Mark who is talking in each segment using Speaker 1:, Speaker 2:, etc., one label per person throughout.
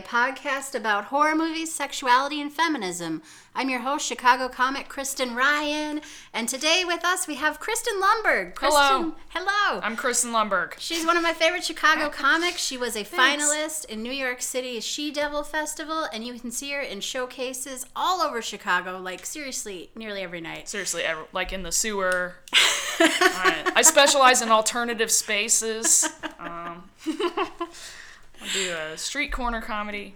Speaker 1: a podcast about horror movies, sexuality, and feminism. I'm your host, Chicago comic Kristen Ryan, and today with us we have Kristen Lumberg. Kristen,
Speaker 2: Hello.
Speaker 1: Hello.
Speaker 2: I'm Kristen Lumberg.
Speaker 1: She's one of my favorite Chicago comics. She was a finalist in New York City's She Devil Festival, and you can see her in showcases all over Chicago, like seriously, nearly every night.
Speaker 2: Seriously, ever- like in the sewer. I, I specialize in alternative spaces. Um, I do a street corner comedy.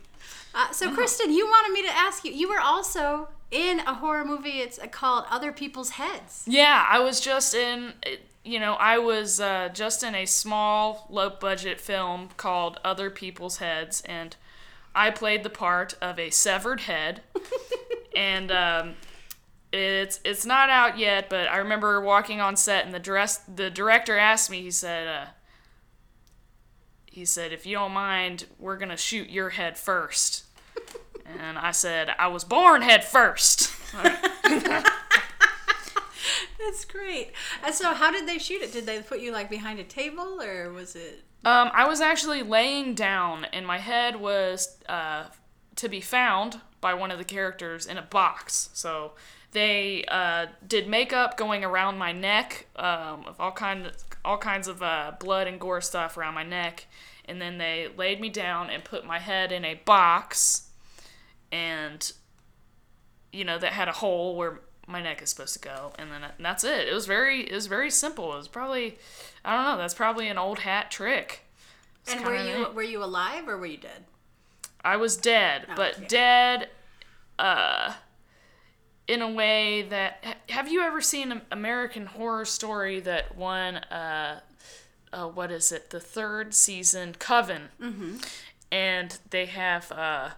Speaker 1: Uh, so, Kristen, you wanted me to ask you. You were also in a horror movie. It's called Other People's Heads.
Speaker 2: Yeah, I was just in, you know, I was uh, just in a small, low budget film called Other People's Heads, and I played the part of a severed head. and um, it's it's not out yet, but I remember walking on set, and the dress the director asked me. He said, uh, he said, if you don't mind, we're gonna shoot your head first. and I said, I was born head first.
Speaker 1: That's great. And so, how did they shoot it? Did they put you like behind a table, or was it?
Speaker 2: Um, I was actually laying down, and my head was uh, to be found by one of the characters in a box. So they uh, did makeup going around my neck, um, of all kind all kinds of uh, blood and gore stuff around my neck, and then they laid me down and put my head in a box, and you know that had a hole where my neck is supposed to go, and then and that's it. It was very it was very simple. It was probably I don't know. That's probably an old hat trick. It's
Speaker 1: And were you
Speaker 2: neat.
Speaker 1: were you alive or were you dead?
Speaker 2: I was dead, but
Speaker 1: okay.
Speaker 2: dead, uh, in a way that. Have you ever seen American Horror Story that won, uh, uh, what is it, the third season, Coven? Mm-hmm. And they have, uh,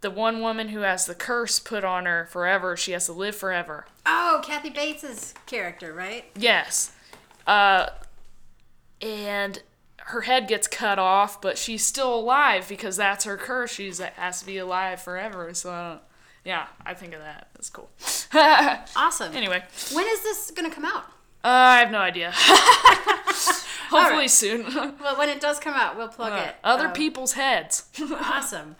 Speaker 2: the one woman who has the curse put on her forever, she has to live forever.
Speaker 1: Oh, Kathy Bates's character, right?
Speaker 2: Yes. Uh, and her head gets cut off, but she's still alive because that's her curse. She has to be alive forever. So, yeah, I think of that. That's cool.
Speaker 1: Awesome.
Speaker 2: anyway,
Speaker 1: when is this gonna come out?
Speaker 2: uh, I have no idea. Hopefully
Speaker 1: right.
Speaker 2: soon.
Speaker 1: Well, when it does come out, we'll plug it.
Speaker 2: Other
Speaker 1: Um,
Speaker 2: people's heads.
Speaker 1: awesome.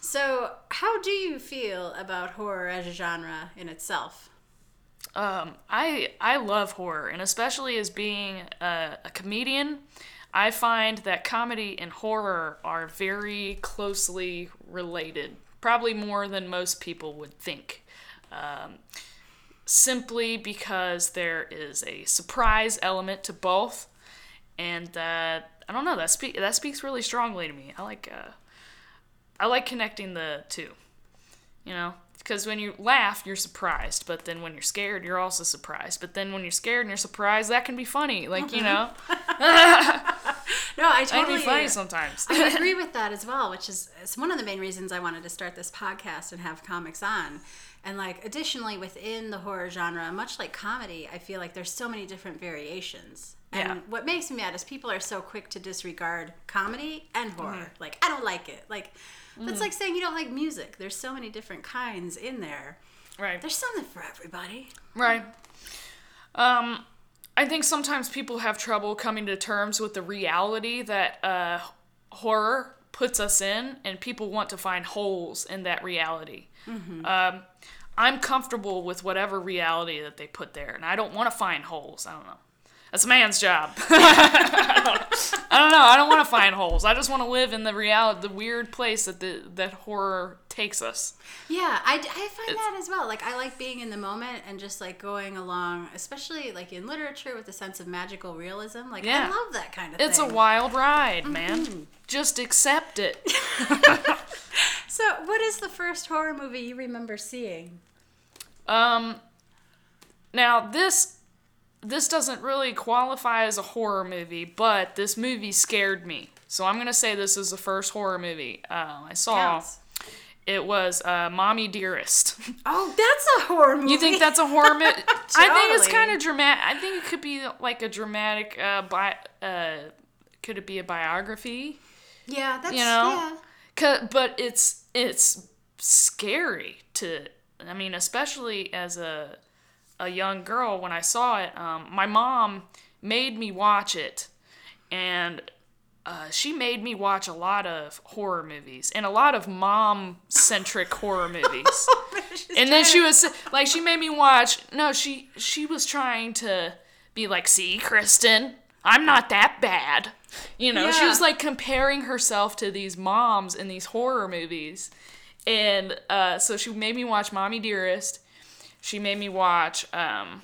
Speaker 1: So, how do you feel about horror as a genre in itself?
Speaker 2: Um, I I love horror, and especially as being a, a comedian, I find that comedy and horror are very closely related, probably more than most people would think. Um, simply because there is a surprise element to both, and that I don't know that speak that speaks really strongly to me. I like uh, I like connecting the two. You know, because when you laugh, you're surprised, but then when you're scared, you're also surprised. But then when you're scared and you're surprised, that can be funny. Like you know,
Speaker 1: No, I totally
Speaker 2: can be funny sometimes.
Speaker 1: I agree with that as well, which is it's one of the main reasons I wanted to start this podcast and have comics on. And like additionally within the horror genre, much like comedy, I feel like there's so many different variations. And
Speaker 2: Yeah.
Speaker 1: what makes me mad is people are so quick to disregard comedy and horror.
Speaker 2: Mm-hmm.
Speaker 1: Like I don't like it. Like that's like saying you don't like music. There's so many different kinds in there.
Speaker 2: right.
Speaker 1: There's something for everybody.
Speaker 2: Right. Um, I think sometimes people have trouble coming to terms with the reality that uh, horror puts us in, and people want to find holes in that reality. Um, I'm comfortable with whatever reality that they put there, and I don't want to find holes. I don't know. That's a man's job. I don't know. I don't want to find holes. I just want to live in the reality, the weird place that the that horror takes us.
Speaker 1: Yeah, I, I find that as well. Like, I like being in the moment and just like going along, especially like in literature with a sense of magical realism. Like,
Speaker 2: Yeah.
Speaker 1: I love that kind of
Speaker 2: It's a wild ride, man. Just accept it.
Speaker 1: So, what is the first horror movie you remember seeing?
Speaker 2: Um, now this this doesn't really qualify as a horror movie, but this movie scared me. So I'm gonna say this is the first horror movie uh, I saw.
Speaker 1: Counts.
Speaker 2: It was uh, "Mommy Dearest."
Speaker 1: Oh, that's a horror movie.
Speaker 2: you think that's a horror movie? I think it's kind of dramatic. I think it could be like a dramatic. Uh, bi- uh, could it be a biography?
Speaker 1: Yeah, that's
Speaker 2: you know?
Speaker 1: yeah.
Speaker 2: but it's it's scary to i mean especially as a a young girl when i saw it um, my mom made me watch it and uh, she made me watch a lot of horror movies and a lot of mom centric horror movies. and then she was like, she made me watch. No, she she was trying to be like, see, Kristen, I'm not that bad. You know, she was like comparing herself to these moms in these horror movies. And uh, so she made me watch Mommy Dearest. She made me watch, um,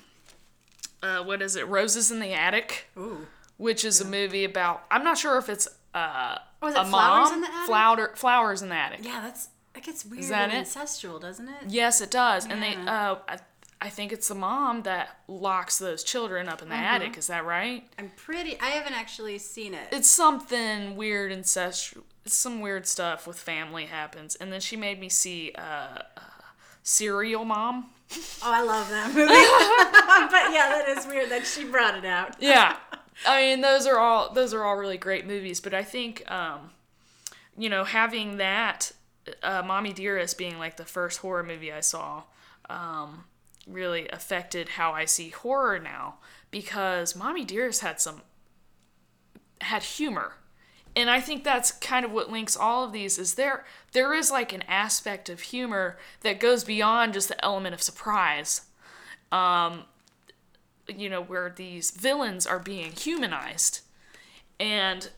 Speaker 2: uh, what is it, Roses in the Attic,
Speaker 1: Ooh.
Speaker 2: which is a movie about, I'm not sure if it's uh,
Speaker 1: Was
Speaker 2: a
Speaker 1: Flowers
Speaker 2: mom.
Speaker 1: in the Attic?
Speaker 2: Flower, flowers in the Attic.
Speaker 1: Yeah, that's that gets weird
Speaker 2: that
Speaker 1: and
Speaker 2: it?
Speaker 1: incestual, doesn't it?
Speaker 2: Yes, it does. And they, uh, I, I think it's the mom that locks those children up in the
Speaker 1: Mm-hmm.
Speaker 2: attic. Is that right?
Speaker 1: I'm pretty. I haven't actually seen it.
Speaker 2: It's something weird incestual. Some weird stuff with family happens. And then she made me see uh, uh, Serial Mom.
Speaker 1: Oh, I love that movie. but yeah, that is weird that she brought it out.
Speaker 2: yeah i mean those are all those are all really great movies but i think um you know having that uh, mommy dearest being like the first horror movie i saw um really affected how i see horror now because mommy dearest had some had humor and i think that's kind of what links all of these is there there is like an aspect of humor that goes beyond just the element of surprise you know, where these villains are being humanized. And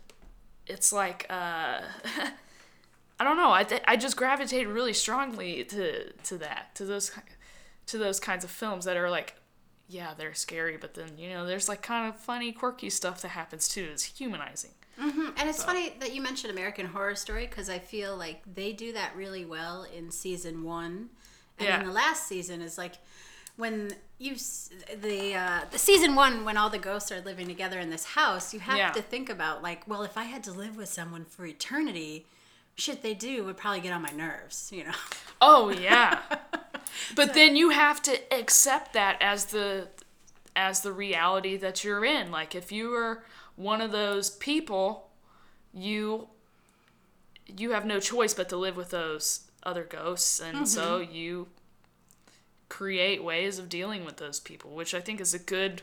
Speaker 2: it's like, uh, I don't know. I, th- I just gravitated really strongly to, to that, to those, to those kinds of films that are like, yeah, they're scary, but then, you know, there's like kind of funny, quirky stuff that happens too. It's humanizing.
Speaker 1: And it's funny that you mentioned American Horror Story because I feel like they do that really well in season one, and
Speaker 2: Yeah.
Speaker 1: then the last season is like when you the uh, the season one when all the ghosts are living together in this house. You have
Speaker 2: Yeah.
Speaker 1: to think about like, well, if I had to live with someone for eternity, shit they do would probably get on my nerves, you know.
Speaker 2: Oh yeah. but then you have to accept that as the as the reality that you're in. Like if you are one of those people, you you have no choice but to live with those other ghosts and so you create ways of dealing with those people, which I think is a good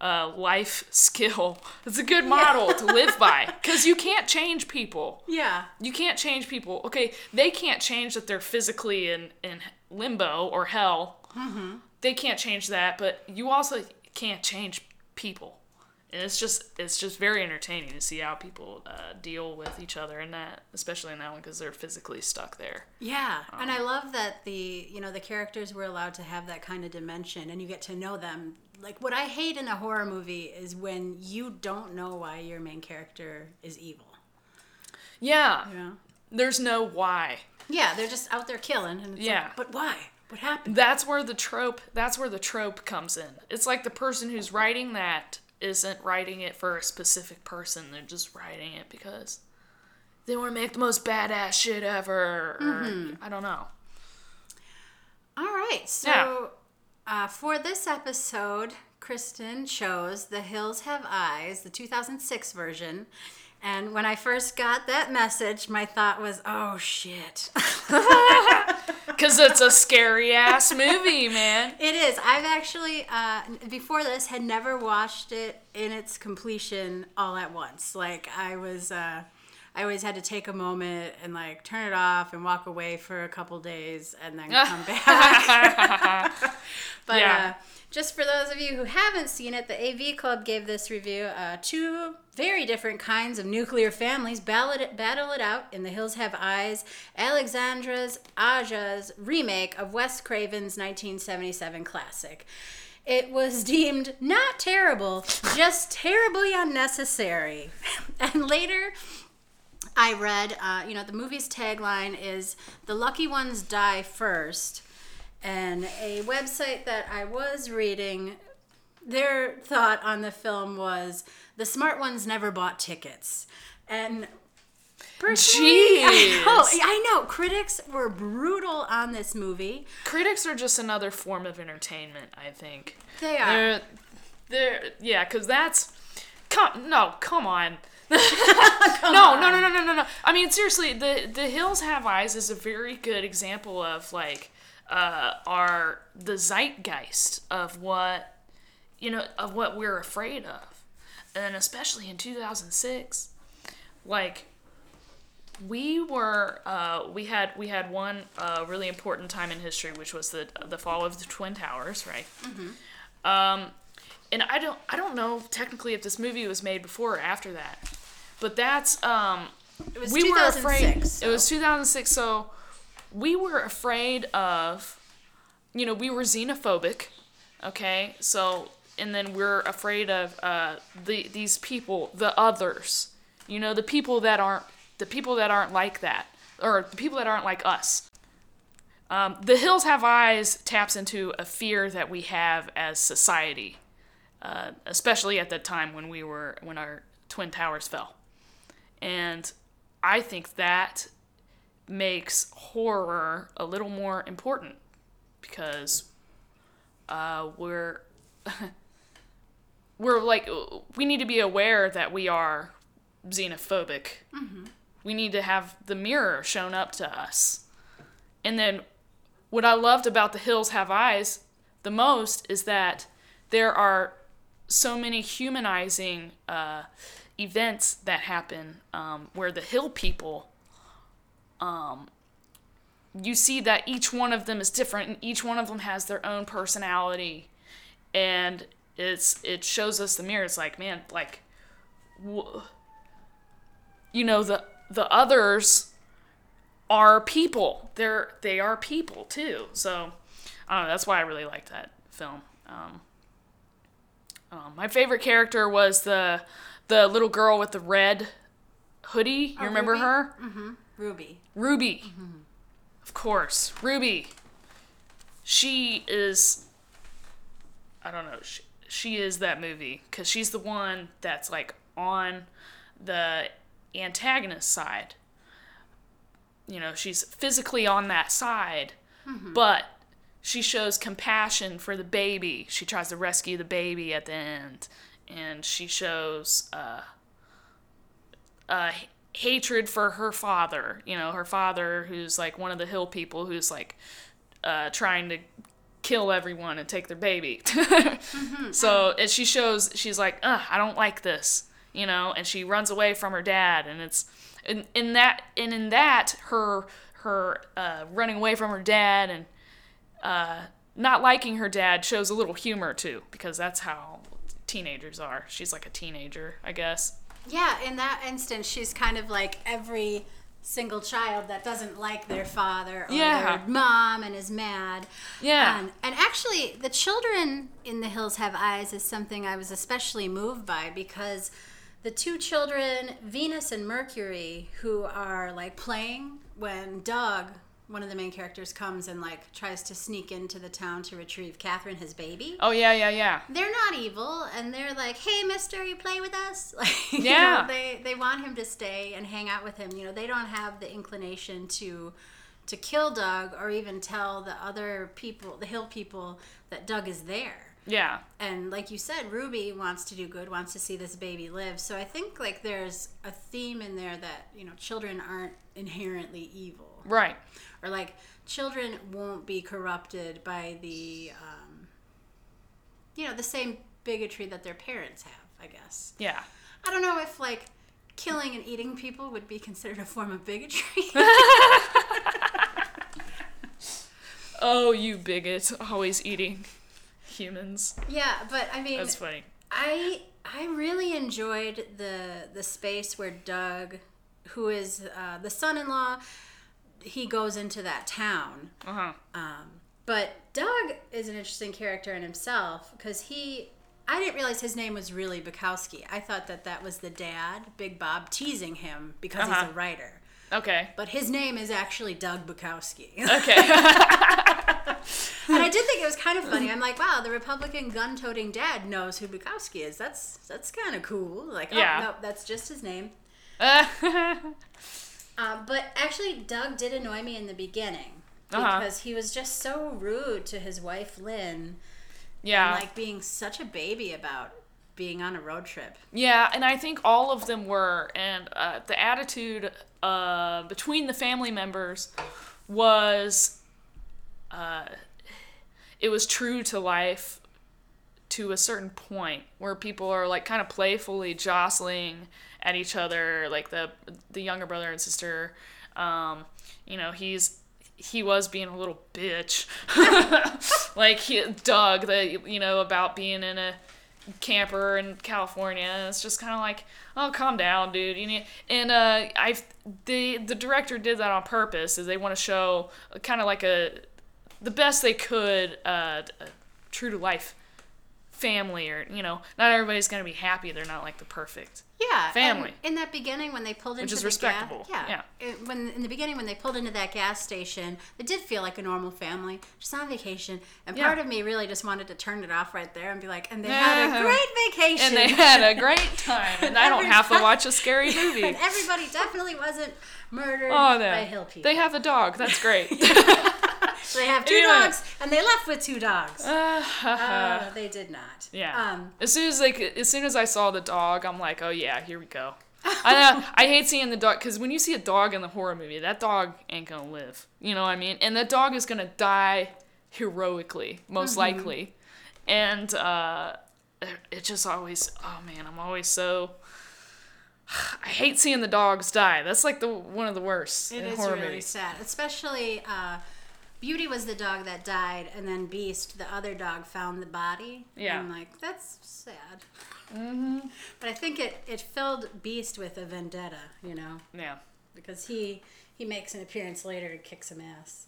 Speaker 2: uh, life skill. It's a good model to live by because you can't change people.
Speaker 1: Yeah.
Speaker 2: You can't change people. Okay, they can't change that they're physically in, in limbo or hell. They can't change that, but you also can't change people. And it's just it's just very entertaining to see how people uh, deal with each other in that, especially in that one because they're physically stuck there.
Speaker 1: Yeah, and I love that the you know the characters were allowed to have that kind of dimension, and you get to know them. Like what I hate in a horror movie is when you don't know why your main character is evil.
Speaker 2: Yeah,
Speaker 1: You know?
Speaker 2: there's no why.
Speaker 1: Yeah, they're just out there killing, and it's
Speaker 2: Yeah.
Speaker 1: like, but why? What happened?
Speaker 2: That's where the trope that's where the trope comes in. It's like the person who's writing that isn't writing it for a specific person. They're just writing it because they want to make the most badass shit ever. Or, I don't know.
Speaker 1: All right, so
Speaker 2: Yeah.
Speaker 1: uh, for this episode, Kristen chose "The Hills Have Eyes," the 2006 version. And when I first got that message, my thought was, "Oh shit."
Speaker 2: Because it's a scary ass movie, man.
Speaker 1: It is. I've actually, uh, before this, had never watched it in its completion all at once. Like I was, uh, I always had to take a moment and like turn it off and walk away for a couple days and then come back. but
Speaker 2: Yeah.
Speaker 1: uh, just for those of you who haven't seen it, the AV Club gave this review. Uh, two very different kinds of nuclear families battle it, battle it out in The Hills Have Eyes, Alexandra's Aja's remake of Wes Craven's 1977 classic. It was deemed not terrible, just terribly unnecessary. and later, I read, uh, you know, the movie's tagline is "The lucky ones die first. and a website that I was reading, their thought on the film was the smart ones never bought tickets, and. Personally, I know,
Speaker 2: Jeez.
Speaker 1: I know. Critics were brutal on this movie.
Speaker 2: Critics are just another form of entertainment, I think.
Speaker 1: They are.
Speaker 2: They're, they're yeah, because that's. Come, no, come on. No, no, no, no, no, no, no. I mean, seriously, the the Hills Have Eyes is a very good example of like uh, our the zeitgeist of what you know of what we're afraid of, and especially in 2006. like we were uh, we had we had one uh, really important time in history, which was the the fall of the twin towers, right? Um, and I don't I don't know technically if this movie was made before or after that, but that's um,
Speaker 1: It was
Speaker 2: we were afraid.
Speaker 1: 2006,
Speaker 2: It was 2006, so we were afraid of, you know, we were xenophobic, okay? So, and then we're afraid of uh, the these people, the others, you know, the people that aren't the people that aren't like that, or the people that aren't like us. Um, the Hills Have Eyes taps into a fear that we have as society, uh, especially at that time when we were when our twin towers fell, and I think that makes horror a little more important because uh, we're we're like we need to be aware that we are xenophobic. We need to have the mirror shown up to us. And then what I loved about The Hills Have Eyes the most is that there are so many humanizing uh, events that happen um, where the hill people um, you see that each one of them is different and each one of them has their own personality. And it's it shows us the mirror. It's like man like wh- you know the the others are people. They're they are people too. So i don't know. That's why i really like that film. Um, um, my favorite character was the the little girl with the red hoodie you
Speaker 1: Oh,
Speaker 2: remember
Speaker 1: Ruby?
Speaker 2: her mm-hmm.
Speaker 1: Ruby.
Speaker 2: Ruby. Mm-hmm. Of course. Ruby. She is. I don't know. She, she is that movie because she's the one that's like on the antagonist side. You know, she's physically on that side, mm-hmm. but she shows compassion for the baby. She tries to rescue the baby at the end, and she shows uh, uh, hatred for her father. You know, her father, who's like one of the hill people, who's like uh, trying to kill everyone and take their baby. So and she shows she's like, Ugh, I don't like this, you know, and she runs away from her dad, and it's in in that and in that her her uh, running away from her dad and uh, not liking her dad shows a little humor too because that's how teenagers are. She's like a teenager, I guess.
Speaker 1: Yeah, in that instance, she's kind of like every single child that doesn't like their father or
Speaker 2: Yeah.
Speaker 1: their mom and is mad.
Speaker 2: Yeah.
Speaker 1: And, and actually, the children in The Hills Have Eyes is something I was especially moved by because the two children, Venus and Mercury, who are like playing when Doug, one of the main characters, comes and like tries to sneak into the town to retrieve Catherine, his baby
Speaker 2: Oh yeah, yeah, yeah.
Speaker 1: they're not evil and they're like hey mister you play with us like you know,
Speaker 2: Yeah.
Speaker 1: they they want him to stay and hang out with him you know they don't have the inclination to to kill doug or even tell the other people the hill people that doug is there
Speaker 2: Yeah.
Speaker 1: and like you said ruby wants to do good wants to see this baby live so i think like there's a theme in there that you know children aren't inherently evil
Speaker 2: Right.
Speaker 1: Or like children won't be corrupted by the um, you know the same bigotry that their parents have i guess
Speaker 2: Yeah.
Speaker 1: i don't know if like killing and eating people would be considered a form of bigotry
Speaker 2: Oh, you bigot, always eating humans.
Speaker 1: yeah but i mean
Speaker 2: That's funny.
Speaker 1: i i really enjoyed the the space where doug who is uh, the son-in-law he goes into that town
Speaker 2: Uh huh.
Speaker 1: Um, but Doug is an interesting character in himself because he, I didn't realize his name was really Bukowski. I thought that that was the dad, Big Bob, teasing him because
Speaker 2: Uh-huh.
Speaker 1: he's a writer.
Speaker 2: Okay.
Speaker 1: But his name is actually Doug Bukowski.
Speaker 2: Okay.
Speaker 1: and I did think it was kind of funny. I'm like, wow, the Republican gun-toting dad knows who Bukowski is. That's that's kind of cool. Like, oh
Speaker 2: Yeah.
Speaker 1: no, that's just his name.
Speaker 2: Uh,
Speaker 1: Um, but actually, Doug did annoy me in the beginning
Speaker 2: Uh-huh.
Speaker 1: because he was just so rude to his wife Lynn.
Speaker 2: yeah.
Speaker 1: and like being such a baby about being on a road trip.
Speaker 2: Yeah, and I think all of them were, and uh, the attitude uh, between the family members was, uh, it was true to life to a certain point where people are like kind of playfully jostling at each other, like the the younger brother and sister. Um, you know, he's he was being a little bitch, like he, Doug, the you know about being in a camper in California. It's just kind of like, oh, calm down, dude. You need, and uh, I the the director did that on purpose, is they want to show kind of like a the best they could, uh, a true to life family, or you know, not everybody's gonna be happy. They're not like the perfect.
Speaker 1: Yeah,
Speaker 2: Family.
Speaker 1: and in that beginning, when they pulled into
Speaker 2: is
Speaker 1: the
Speaker 2: respectable,
Speaker 1: Gas,
Speaker 2: yeah.
Speaker 1: it- when in the beginning when they pulled into that gas station, it did feel like a normal family, just on vacation. And part
Speaker 2: Yeah.
Speaker 1: of me really just wanted to turn it off right there and be like, and they had a great vacation.
Speaker 2: And they had a great time, and I don't have to watch a scary movie.
Speaker 1: and everybody definitely wasn't murdered
Speaker 2: Oh,
Speaker 1: by hill people.
Speaker 2: They have a dog. That's great.
Speaker 1: They have two
Speaker 2: Yeah.
Speaker 1: dogs, and they left with two dogs.
Speaker 2: Uh,
Speaker 1: Uh, they did not.
Speaker 2: Yeah.
Speaker 1: Um,
Speaker 2: as soon as like as soon as I saw the dog, I'm like, oh yeah, here we go. I know, I hate seeing the dog because when you see a dog in the horror movie, that dog ain't gonna live. You know what I mean? And that dog is gonna die heroically, most
Speaker 1: Mm-hmm.
Speaker 2: likely. And uh, it just always, oh man, I'm always so. I hate seeing the dogs die. That's like the one of the worst
Speaker 1: It
Speaker 2: in
Speaker 1: is
Speaker 2: horror
Speaker 1: really
Speaker 2: movies.
Speaker 1: sad, especially uh, Beauty was the dog that died, and then Beast, the other dog, found the body.
Speaker 2: Yeah.
Speaker 1: I'm like, that's sad. Mm-hmm. But I think it it filled Beast with a vendetta, you know,
Speaker 2: Yeah,
Speaker 1: because he he makes an appearance later and kicks some ass.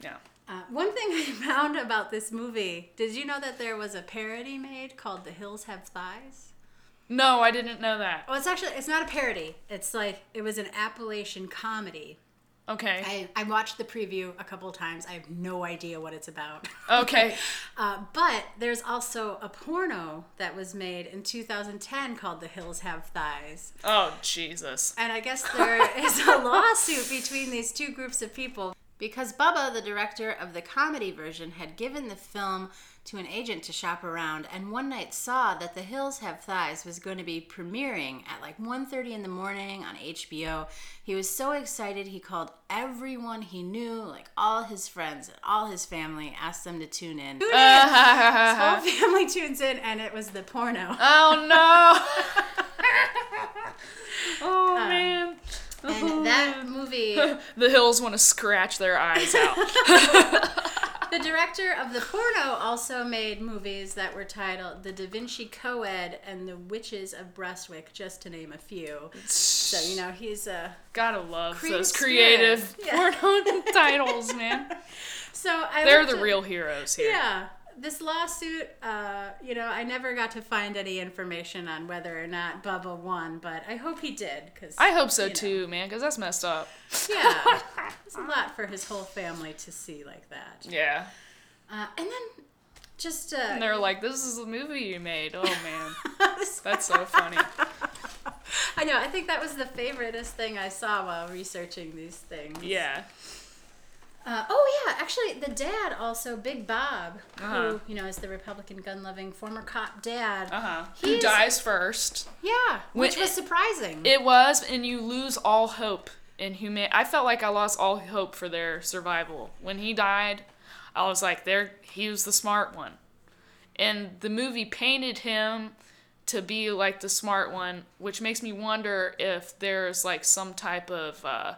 Speaker 2: yeah.
Speaker 1: Uh, one thing I found about this movie, did you know that there was a parody made called "The Hills Have Thighs"?
Speaker 2: No, I didn't know that.
Speaker 1: Well, it's actually it's not a parody. It's like it was an Appalachian comedy.
Speaker 2: Okay.
Speaker 1: I, I watched the preview a couple of times. I have no idea what it's about.
Speaker 2: Okay.
Speaker 1: Uh, but there's also a porno that was made in 2010 called The Hills Have Thighs.
Speaker 2: Oh Jesus.
Speaker 1: And I guess there is a lawsuit between these two groups of people because Bubba, the director of the comedy version, had given the film to an agent to shop around and one night saw that The Hills Have Thighs was going to be premiering at like 1:30 in the morning on HBO. He was so excited he called everyone he knew, like all his friends and all his family, asked them to tune in. Tune in. His whole family tunes in and it was the porno.
Speaker 2: Oh no! oh um, man.
Speaker 1: And that movie
Speaker 2: The hills want to scratch their eyes out.
Speaker 1: The director of the porno also made movies that were titled The Da Vinci Coed and The Witches of Breastwick, just to name a few. So, you know, he's a.
Speaker 2: Gotta love
Speaker 1: Creative
Speaker 2: those creative
Speaker 1: Yeah.
Speaker 2: porno titles, man.
Speaker 1: So I
Speaker 2: They're the
Speaker 1: at-
Speaker 2: real heroes here.
Speaker 1: Yeah. This lawsuit, uh, you know, I never got to find any information on whether or not Bubba won, but I hope he did. Cause,
Speaker 2: I hope so
Speaker 1: you know,
Speaker 2: too, man, because that's messed up.
Speaker 1: Yeah. It's a lot for his whole family to see like that.
Speaker 2: Yeah.
Speaker 1: Uh, and then just. Uh,
Speaker 2: And they're like, this is the movie you made. Oh man. That's so funny.
Speaker 1: I know. I think that was the favoriteest thing I saw while researching these things.
Speaker 2: Yeah.
Speaker 1: Uh, oh yeah, actually, the dad also, Big Bob,
Speaker 2: Uh-huh.
Speaker 1: who you know is the Republican gun-loving former cop dad.
Speaker 2: Uh huh. Who dies first?
Speaker 1: Yeah, which
Speaker 2: When-
Speaker 1: was surprising.
Speaker 2: It was, and you lose all hope in human. I felt like I lost all hope for their survival when he died. I was like, there, he was the smart one, and the movie painted him to be like the smart one, which makes me wonder if there's like some type of uh,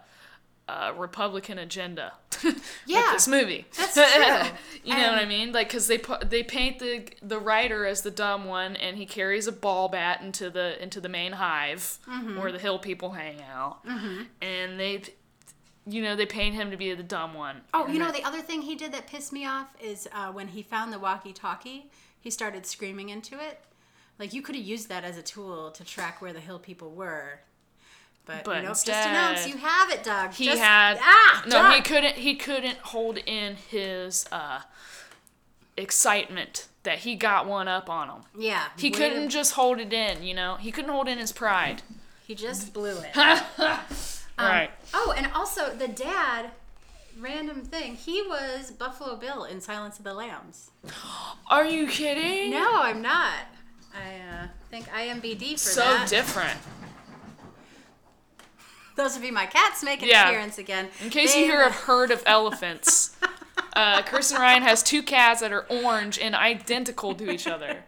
Speaker 2: uh, Republican agenda
Speaker 1: Yeah,
Speaker 2: with this movie.
Speaker 1: that's true.
Speaker 2: you know what I mean? Like, cause they they paint the the writer as the dumb one, and he carries a ball bat into the into the main hive
Speaker 1: Mm-hmm.
Speaker 2: where the hill people hang out, and they, you know, they paint him to be the dumb one.
Speaker 1: oh, you know the other thing he did that pissed me off is uh, when he found the walkie-talkie, he started screaming into it. Like you could have used that as a tool to track where the hill people were. But,
Speaker 2: But
Speaker 1: you know, just
Speaker 2: instead-
Speaker 1: announce you have it, dog.
Speaker 2: he
Speaker 1: Just-
Speaker 2: had
Speaker 1: ah,
Speaker 2: no,
Speaker 1: Doug.
Speaker 2: he couldn't he couldn't hold in his uh, excitement that he got one up on him.
Speaker 1: Yeah,
Speaker 2: He couldn't just hold it in, you know. He couldn't hold in his pride.
Speaker 1: He just blew it.
Speaker 2: right.
Speaker 1: Oh, and also the dad, random thing, he was Buffalo Bill in Silence of the Lambs.
Speaker 2: Are you kidding?
Speaker 1: No, I'm not. I uh, think IMBD for
Speaker 2: So
Speaker 1: that.
Speaker 2: So different.
Speaker 1: Those would be my cats making an
Speaker 2: Yeah.
Speaker 1: appearance again.
Speaker 2: In case
Speaker 1: They
Speaker 2: you hear a herd of elephants, uh, Kristen Ryan has two cats that are orange and identical to each other.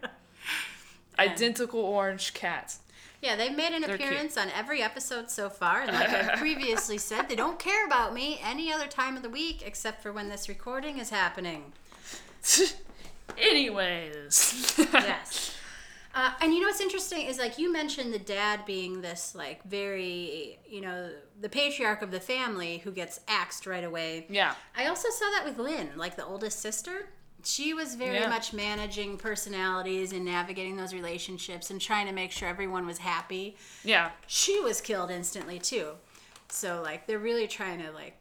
Speaker 2: identical orange cats.
Speaker 1: Yeah, they've made an
Speaker 2: They're cute.
Speaker 1: appearance on every episode so far, and like I previously said, they don't care about me any other time of the week except for when this recording is happening.
Speaker 2: Anyways.
Speaker 1: Yes. Uh, and you know what's interesting is like you mentioned the dad being this like very you know the patriarch of the family who gets axed right away.
Speaker 2: Yeah.
Speaker 1: I also saw that with Lynn, like the oldest sister. She was very
Speaker 2: Yeah.
Speaker 1: much managing personalities and navigating those relationships and trying to make sure everyone was happy.
Speaker 2: Yeah.
Speaker 1: She was killed instantly too. So like they're really trying to like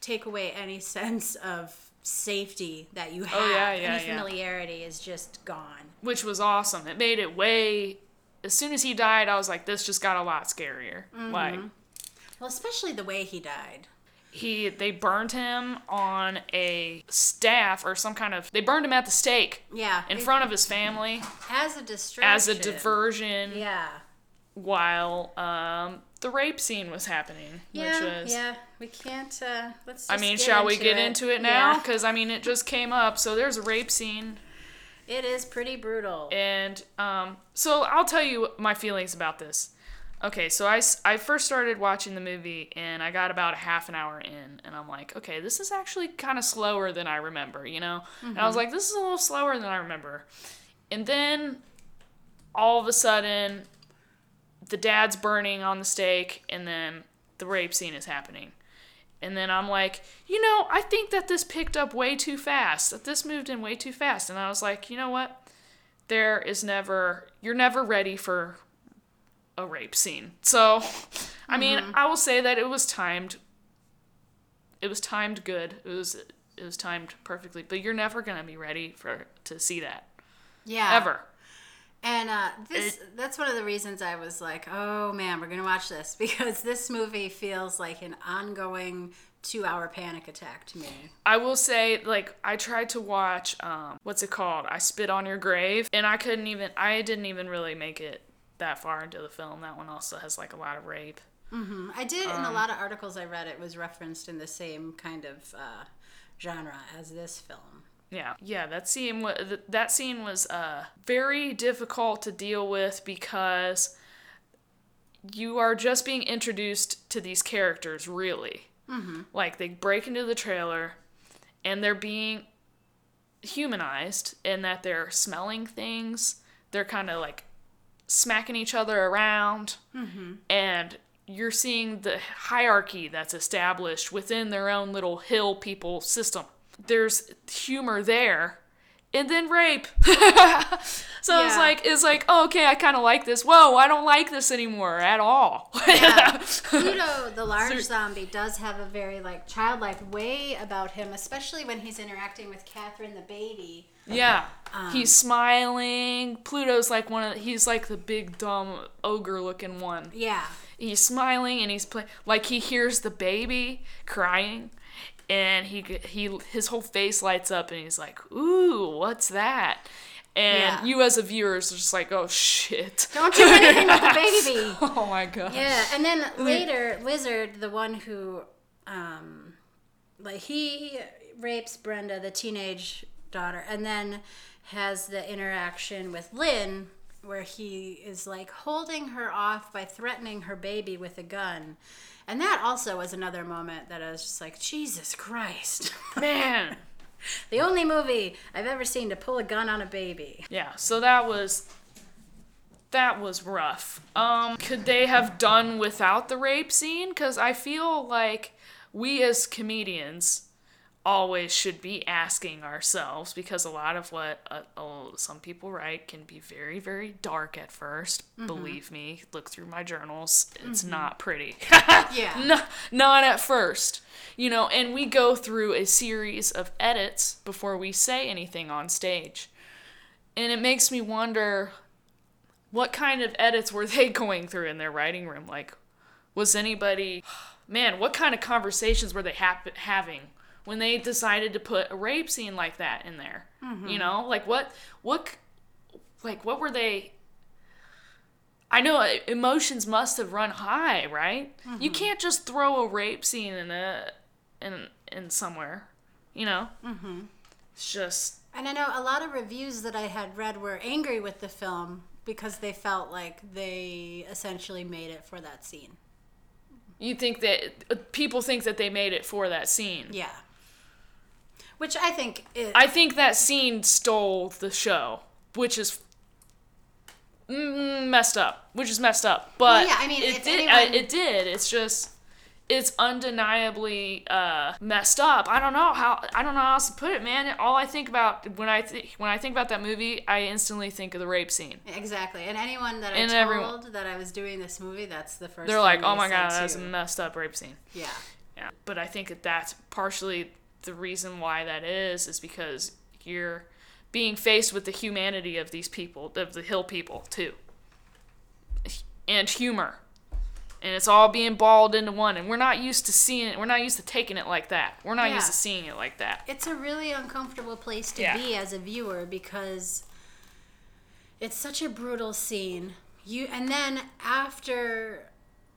Speaker 1: take away any sense of safety that you have.
Speaker 2: Oh, yeah, yeah,
Speaker 1: any
Speaker 2: yeah.
Speaker 1: familiarity is just gone.
Speaker 2: Which was awesome. It made it way. As soon as he died, I was like, this just got a lot scarier.
Speaker 1: Mm-hmm.
Speaker 2: Like,
Speaker 1: Well, especially the way he died.
Speaker 2: he they burned him on a staff or some kind of they burned him at the stake
Speaker 1: Yeah.
Speaker 2: in front of his family
Speaker 1: as a distraction.
Speaker 2: as a diversion
Speaker 1: Yeah.
Speaker 2: while um the rape scene was happening
Speaker 1: Yeah.
Speaker 2: which was
Speaker 1: yeah. We can't. Uh, let's.
Speaker 2: I mean, shall we get
Speaker 1: it.
Speaker 2: into it now?
Speaker 1: Yeah.
Speaker 2: Because I mean, it just came up. So there's a rape scene,
Speaker 1: It is pretty brutal.
Speaker 2: and um, so I'll tell you my feelings about this. Okay, so I, I first started watching the movie, and I got about a half an hour in, and I'm like, okay, this is actually kind of slower than I remember, you know? And I was like, this is a little slower than I remember. And then all of a sudden, the dad's burning on the stake, and then the rape scene is happening. And then I'm like, you know, I think that this picked up way too fast, that this moved in way too fast. And I was like, you know what? There is never, you're never ready for a rape scene. So, I mean, mm-hmm. I will say that it was timed. It was timed good. It was, it was timed perfectly. But you're never gonna be ready for to see that
Speaker 1: yeah.
Speaker 2: ever.
Speaker 1: And uh, this that's one of the reasons I was like, oh man, we're gonna watch this because this movie feels like an ongoing two hour panic attack to me.
Speaker 2: I will say, like, I tried to watch, um, what's it called? I Spit on Your Grave, and I couldn't even, I didn't even really make it that far into the film. That one also has, like, a lot of rape.
Speaker 1: I did in
Speaker 2: Um,
Speaker 1: a lot of articles I read, it was referenced in the same kind of uh, genre as this film.
Speaker 2: Yeah, yeah, that scene was that scene was uh very difficult to deal with because you are just being introduced to these characters really. Mm-hmm. Like they break into the trailer and they're being humanized in that they're smelling things. They're kind of like smacking each other around, and you're seeing the hierarchy that's established within their own little hill people system. There's humor there, and then rape. so it's like it's like oh, okay, I kind of like this. Whoa, I don't like this anymore at all.
Speaker 1: Pluto, the large zombie, does have a very like childlike way about him, especially when he's interacting with Catherine the baby.
Speaker 2: Yeah.
Speaker 1: Um,
Speaker 2: he's smiling. Pluto's like one of he's like the big dumb ogre looking one.
Speaker 1: Yeah.
Speaker 2: He's smiling and he's play like he hears the baby crying and he he his whole face lights up and he's like, "Ooh, what's that?" And
Speaker 1: Yeah.
Speaker 2: you as a viewer is just like, "Oh shit."
Speaker 1: Don't do anything with the baby.
Speaker 2: oh my god.
Speaker 1: Yeah, and then later, Lizard, the one who, um, like he rapes Brenda, the teenage daughter, and then has the interaction with Lynn, where he is like holding her off by threatening her baby with a gun. And that also was another moment that I was just like, Jesus Christ.
Speaker 2: Man.
Speaker 1: the only movie I've ever seen to pull a gun on a baby.
Speaker 2: Yeah, so that was that was rough. Um could they have done without the rape scene cuz I feel like we as comedians always should be asking ourselves because a lot of what uh, oh, some people write can be very very dark at 1st believe me look through my journals it's not pretty
Speaker 1: Yeah.
Speaker 2: no, not at first. You know, and we go through a series of edits before we say anything on stage. And it makes me wonder what kind of edits were they going through in their writing room? Like, was anybody, man, what kind of conversations were they hap- having when they decided to put a rape scene like that in there? You know, like what, what, like what were they I know uh, emotions must have run high, right? You can't just throw a rape scene in a in in somewhere, you know. Mm-hmm. It's just
Speaker 1: And I know a lot of reviews that I had read were angry with the film because they felt like they essentially made it for that scene.
Speaker 2: You think that uh, people think that they made it for that scene?
Speaker 1: Yeah. Which I think is.
Speaker 2: I think that scene stole the show, which is mm, messed up. Which is messed up, but
Speaker 1: Well, yeah, I mean,
Speaker 2: it did.
Speaker 1: anyone-
Speaker 2: I, it did. It's just, it's undeniably uh, messed up. I don't know how. I don't know how else to put it, man. All I think about when I th- when I think about that movie, I instantly think of the rape scene.
Speaker 1: exactly. And anyone that I
Speaker 2: And
Speaker 1: told
Speaker 2: everyone-
Speaker 1: that I was doing this movie, that's the first.
Speaker 2: They're
Speaker 1: thing
Speaker 2: like, "Oh my god, that's a messed up rape scene."
Speaker 1: Yeah.
Speaker 2: Yeah. But I think that that's partially the reason why that is, is because you're being faced with the humanity of these people, of the hill people, too. And humor. And it's all being balled into one. And we're not used to seeing it. We're not used to taking it like that. We're not used to seeing it like that.
Speaker 1: It's a really uncomfortable place to
Speaker 2: Yeah.
Speaker 1: be as a viewer because it's such a brutal scene. You and then after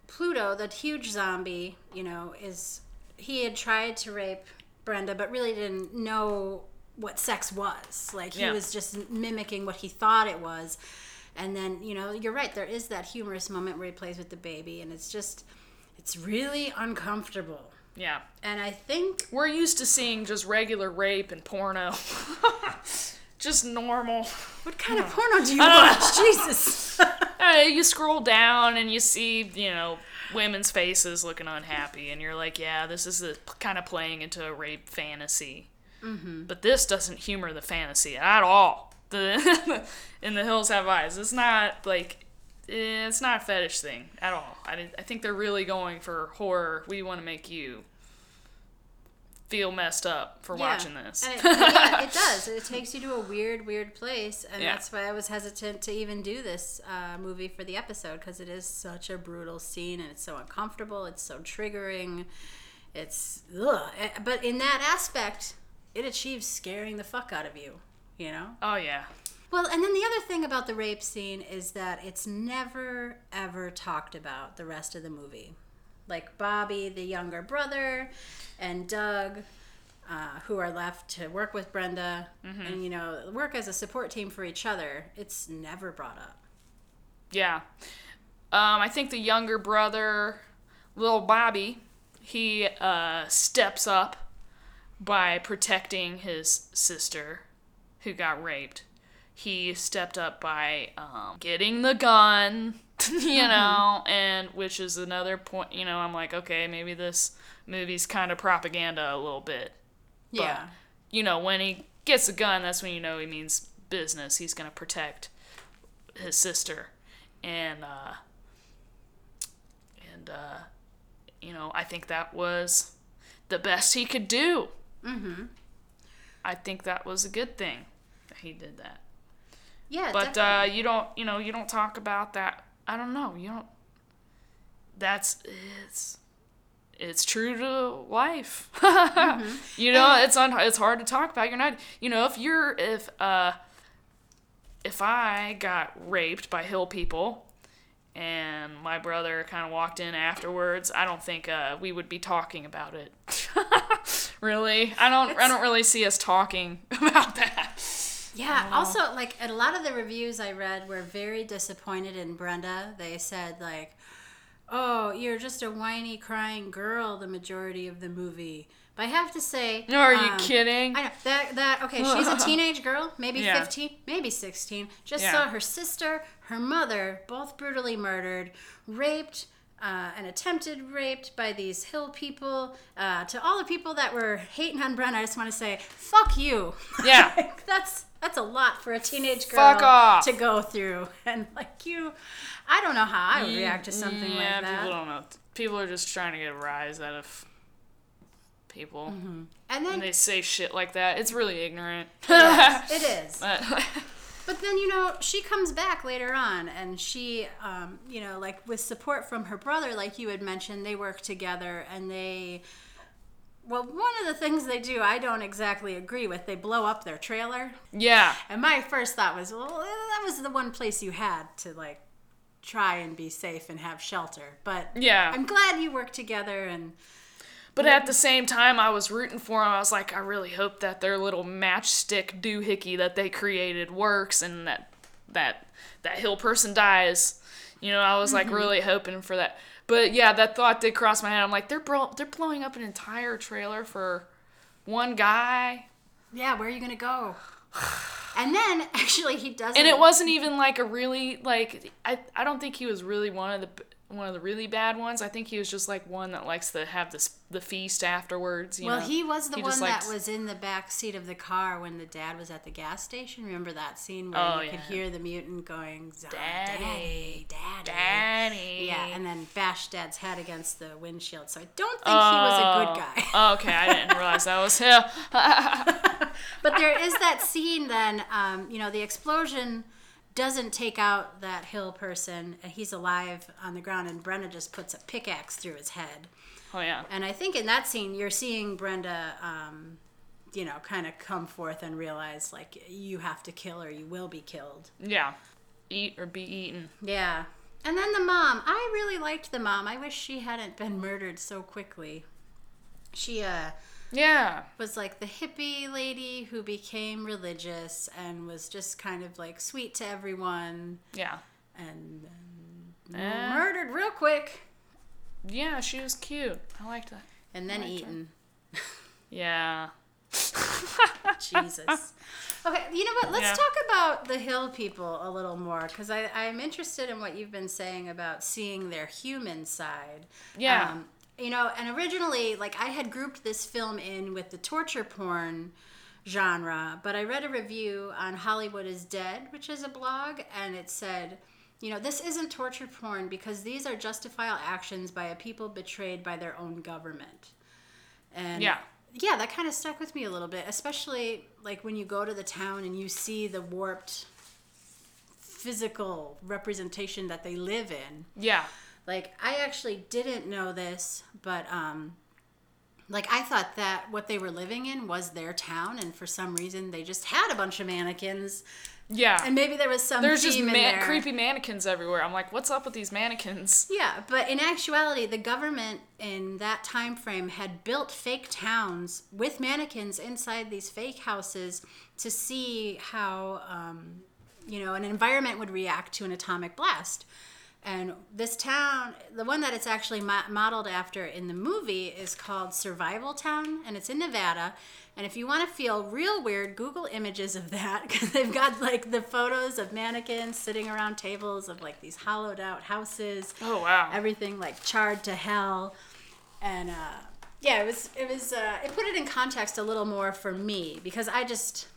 Speaker 1: Pluto, that huge zombie, you know, is he had tried to rape Brenda but really didn't know what sex was. Like he
Speaker 2: Yeah.
Speaker 1: was just mimicking what he thought it was. And then, you know, you're right, there is that humorous moment where he plays with the baby and it's just it's really uncomfortable.
Speaker 2: Yeah.
Speaker 1: And I think
Speaker 2: We're used to seeing just regular rape and porno. just normal.
Speaker 1: what kind of porno do you watch? Jesus.
Speaker 2: Uh, you scroll down and you see, you know, women's faces looking unhappy, and you're like, yeah, this is the kind of playing into a rape fantasy. Mm-hmm. But this doesn't humor the fantasy at all. The in the hills have eyes. It's not like eh, it's not a fetish thing at all. I, I think they're really going for horror. We want to make you feel messed up for watching this.
Speaker 1: And it, yeah, it does. It takes you to a weird, weird place, and
Speaker 2: Yeah.
Speaker 1: that's why I was hesitant to even do this uh, movie for the episode because it is such a brutal scene and it's so uncomfortable. It's so triggering. It's ugh. Eh, But in that aspect, it achieves scaring the fuck out of you. You know.
Speaker 2: oh yeah,
Speaker 1: Well, and then the other thing about the rape scene is that it's never ever talked about the rest of the movie. Like Bobby, the younger brother, and Doug, uh, who are left to work with Brenda and, you know, work as a support team for each other, it's never brought up.
Speaker 2: Yeah. Um, I think the younger brother, little Bobby, he uh, steps up by protecting his sister who got raped. He stepped up by um, getting the gun, you know, and which is another point, you know, I'm like, okay, maybe this movie's kind of propaganda a little bit.
Speaker 1: Yeah.
Speaker 2: You know, when he gets a gun, that's when you know he means business. He's going to protect his sister. And, uh, and, uh, you know, I think that was the best he could do. Mm-hmm. I think that was a good thing that he did that.
Speaker 1: Yeah,
Speaker 2: But, uh, you don't, you know, you don't talk about that. I don't know. You don't, that's, it's, it's true to life. You know, it's un- it's hard to talk about. You're not, you know, if you're if uh if I got raped by hill people and my brother kind of walked in afterwards, I don't think uh, we would be talking about it. really, I don't. I don't really see us talking about that.
Speaker 1: Yeah. Also, like a lot of the reviews I read were very disappointed in Brenda. They said like, "Oh, you're just a whiny, crying girl." The majority of the movie. But I have to say, no,
Speaker 2: Are you
Speaker 1: um,
Speaker 2: kidding?
Speaker 1: I know that that okay. She's a teenage girl, maybe
Speaker 2: Yeah.
Speaker 1: fifteen, maybe sixteen. Just
Speaker 2: Yeah.
Speaker 1: saw her sister, her mother, both brutally murdered, raped. Uh, and attempted raped by these hill people. Uh, to all the people that were hating on Brenda, I just want to say, fuck you.
Speaker 2: Yeah.
Speaker 1: Like, that's that's a lot for a teenage girl to go through. And like you, I don't know how I would react to something
Speaker 2: yeah,
Speaker 1: like that.
Speaker 2: Yeah, people don't know. People are just trying to get a rise out of people.
Speaker 1: and then
Speaker 2: And they say shit like that. It's really ignorant.
Speaker 1: yes, it is.
Speaker 2: But-
Speaker 1: But then you know she comes back later on, and she, um, you know, like with support from her brother, like you had mentioned, they work together, and they. Well, one of the things they do, I don't exactly agree with. They blow up their trailer,
Speaker 2: yeah.
Speaker 1: and my first thought was, well, that was the one place you had to like try and be safe and have shelter. But
Speaker 2: Yeah.
Speaker 1: I'm glad you work together, and
Speaker 2: But at the same time, I was rooting for them. I was like, I really hope that their little matchstick doohickey that they created works and that that that hill person dies. You know, I was like
Speaker 1: Mm-hmm.
Speaker 2: really hoping for that. But yeah, that thought did cross my head. I'm like, they're bro- they're blowing up an entire trailer for one guy,
Speaker 1: Yeah, where are you gonna go? And then actually he doesn't.
Speaker 2: and it wasn't even like a really like I I don't think he was really one of the one of the really bad ones. I think he was just like one that likes to have this the feast afterwards. You
Speaker 1: Well,
Speaker 2: know?
Speaker 1: he was the
Speaker 2: He
Speaker 1: one
Speaker 2: just
Speaker 1: that was in the back seat of the car when the dad was at the gas station. Remember that scene where
Speaker 2: Oh,
Speaker 1: you could hear the mutant going,
Speaker 2: Daddy,
Speaker 1: "Daddy, daddy,
Speaker 2: Daddy.
Speaker 1: Yeah, and then bash dad's head against the windshield. So I don't think he was a good guy.
Speaker 2: Oh, okay, I didn't realize that was him.
Speaker 1: But there is that scene then, um, you know, the explosion doesn't take out that hill person. He's alive on the ground, and Brenda just puts a pickaxe through his head.
Speaker 2: Oh yeah.
Speaker 1: And I think in that scene, you're seeing Brenda, um, you know, kind of come forth and realize, like, you have to kill or you will be killed.
Speaker 2: Yeah. Eat or be eaten.
Speaker 1: Yeah. And then the mom. I really liked the mom. I wish she hadn't been murdered so quickly. She, uh,
Speaker 2: Yeah.
Speaker 1: was like the hippie lady who became religious and was just kind of like sweet to everyone
Speaker 2: Yeah.
Speaker 1: and then
Speaker 2: Eh.
Speaker 1: murdered real quick
Speaker 2: Yeah, she was cute. I liked that.
Speaker 1: and then
Speaker 2: her.
Speaker 1: eaten.
Speaker 2: Yeah.
Speaker 1: Jesus. Okay, you know what? Let's
Speaker 2: Yeah.
Speaker 1: talk about the hill people a little more because I'm interested in what you've been saying about seeing their human side.
Speaker 2: Yeah.
Speaker 1: Um, you know, and originally, like, I had grouped this film in with the torture porn genre, but I read a review on Hollywood is Dead, which is a blog, and it said, you know, this isn't torture porn because these are justifiable actions by a people betrayed by their own government. And
Speaker 2: Yeah.
Speaker 1: yeah, that kind of stuck with me a little bit, especially like when you go to the town and you see the warped physical representation that they live in.
Speaker 2: Yeah.
Speaker 1: Like I actually didn't know this, but um like I thought that what they were living in was their town and for some reason they just had a bunch of mannequins
Speaker 2: Yeah.
Speaker 1: and maybe there was some
Speaker 2: There's just man-
Speaker 1: there.
Speaker 2: creepy mannequins everywhere. I'm like, what's up with these mannequins?
Speaker 1: Yeah, but in actuality, the government in that time frame had built fake towns with mannequins inside these fake houses to see how um, you know an environment would react to an atomic blast. And this town, the one that it's actually mo- modeled after in the movie, is called Survival Town, and it's in Nevada. And if you want to feel real weird, Google images of that because they've got like the photos of mannequins sitting around tables of like these hollowed out houses
Speaker 2: Oh wow.
Speaker 1: everything like charred to hell and uh yeah it was it was uh it put it in context a little more for me because i just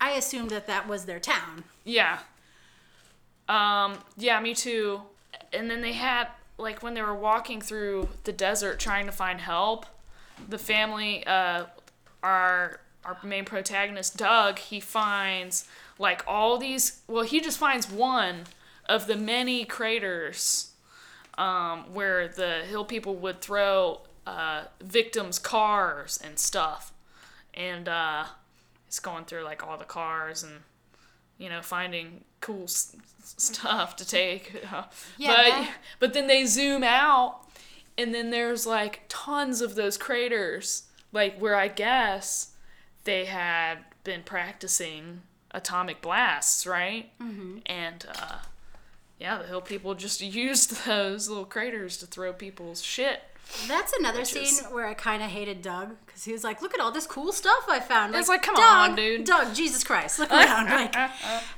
Speaker 1: i assumed that that was their town
Speaker 2: Yeah. Um, yeah, me too. And then they had like when they were walking through the desert trying to find help, the family uh our our main protagonist Doug, he finds like all these well, he just finds one of the many craters um where the hill people would throw uh victims' cars and stuff. And uh he's going through like all the cars and you know, finding cool s- stuff to take.
Speaker 1: Yeah,
Speaker 2: but but then they zoom out, and then there's like tons of those craters, like where I guess they had been practicing atomic blasts, right? Mm-hmm. And uh, yeah, the hill people just used those little craters to throw people's shit.
Speaker 1: That's another scene where i kind of hated doug because he was like look at all this cool stuff i found
Speaker 2: It's like, come
Speaker 1: Doug,
Speaker 2: on, dude."
Speaker 1: doug jesus christ look around like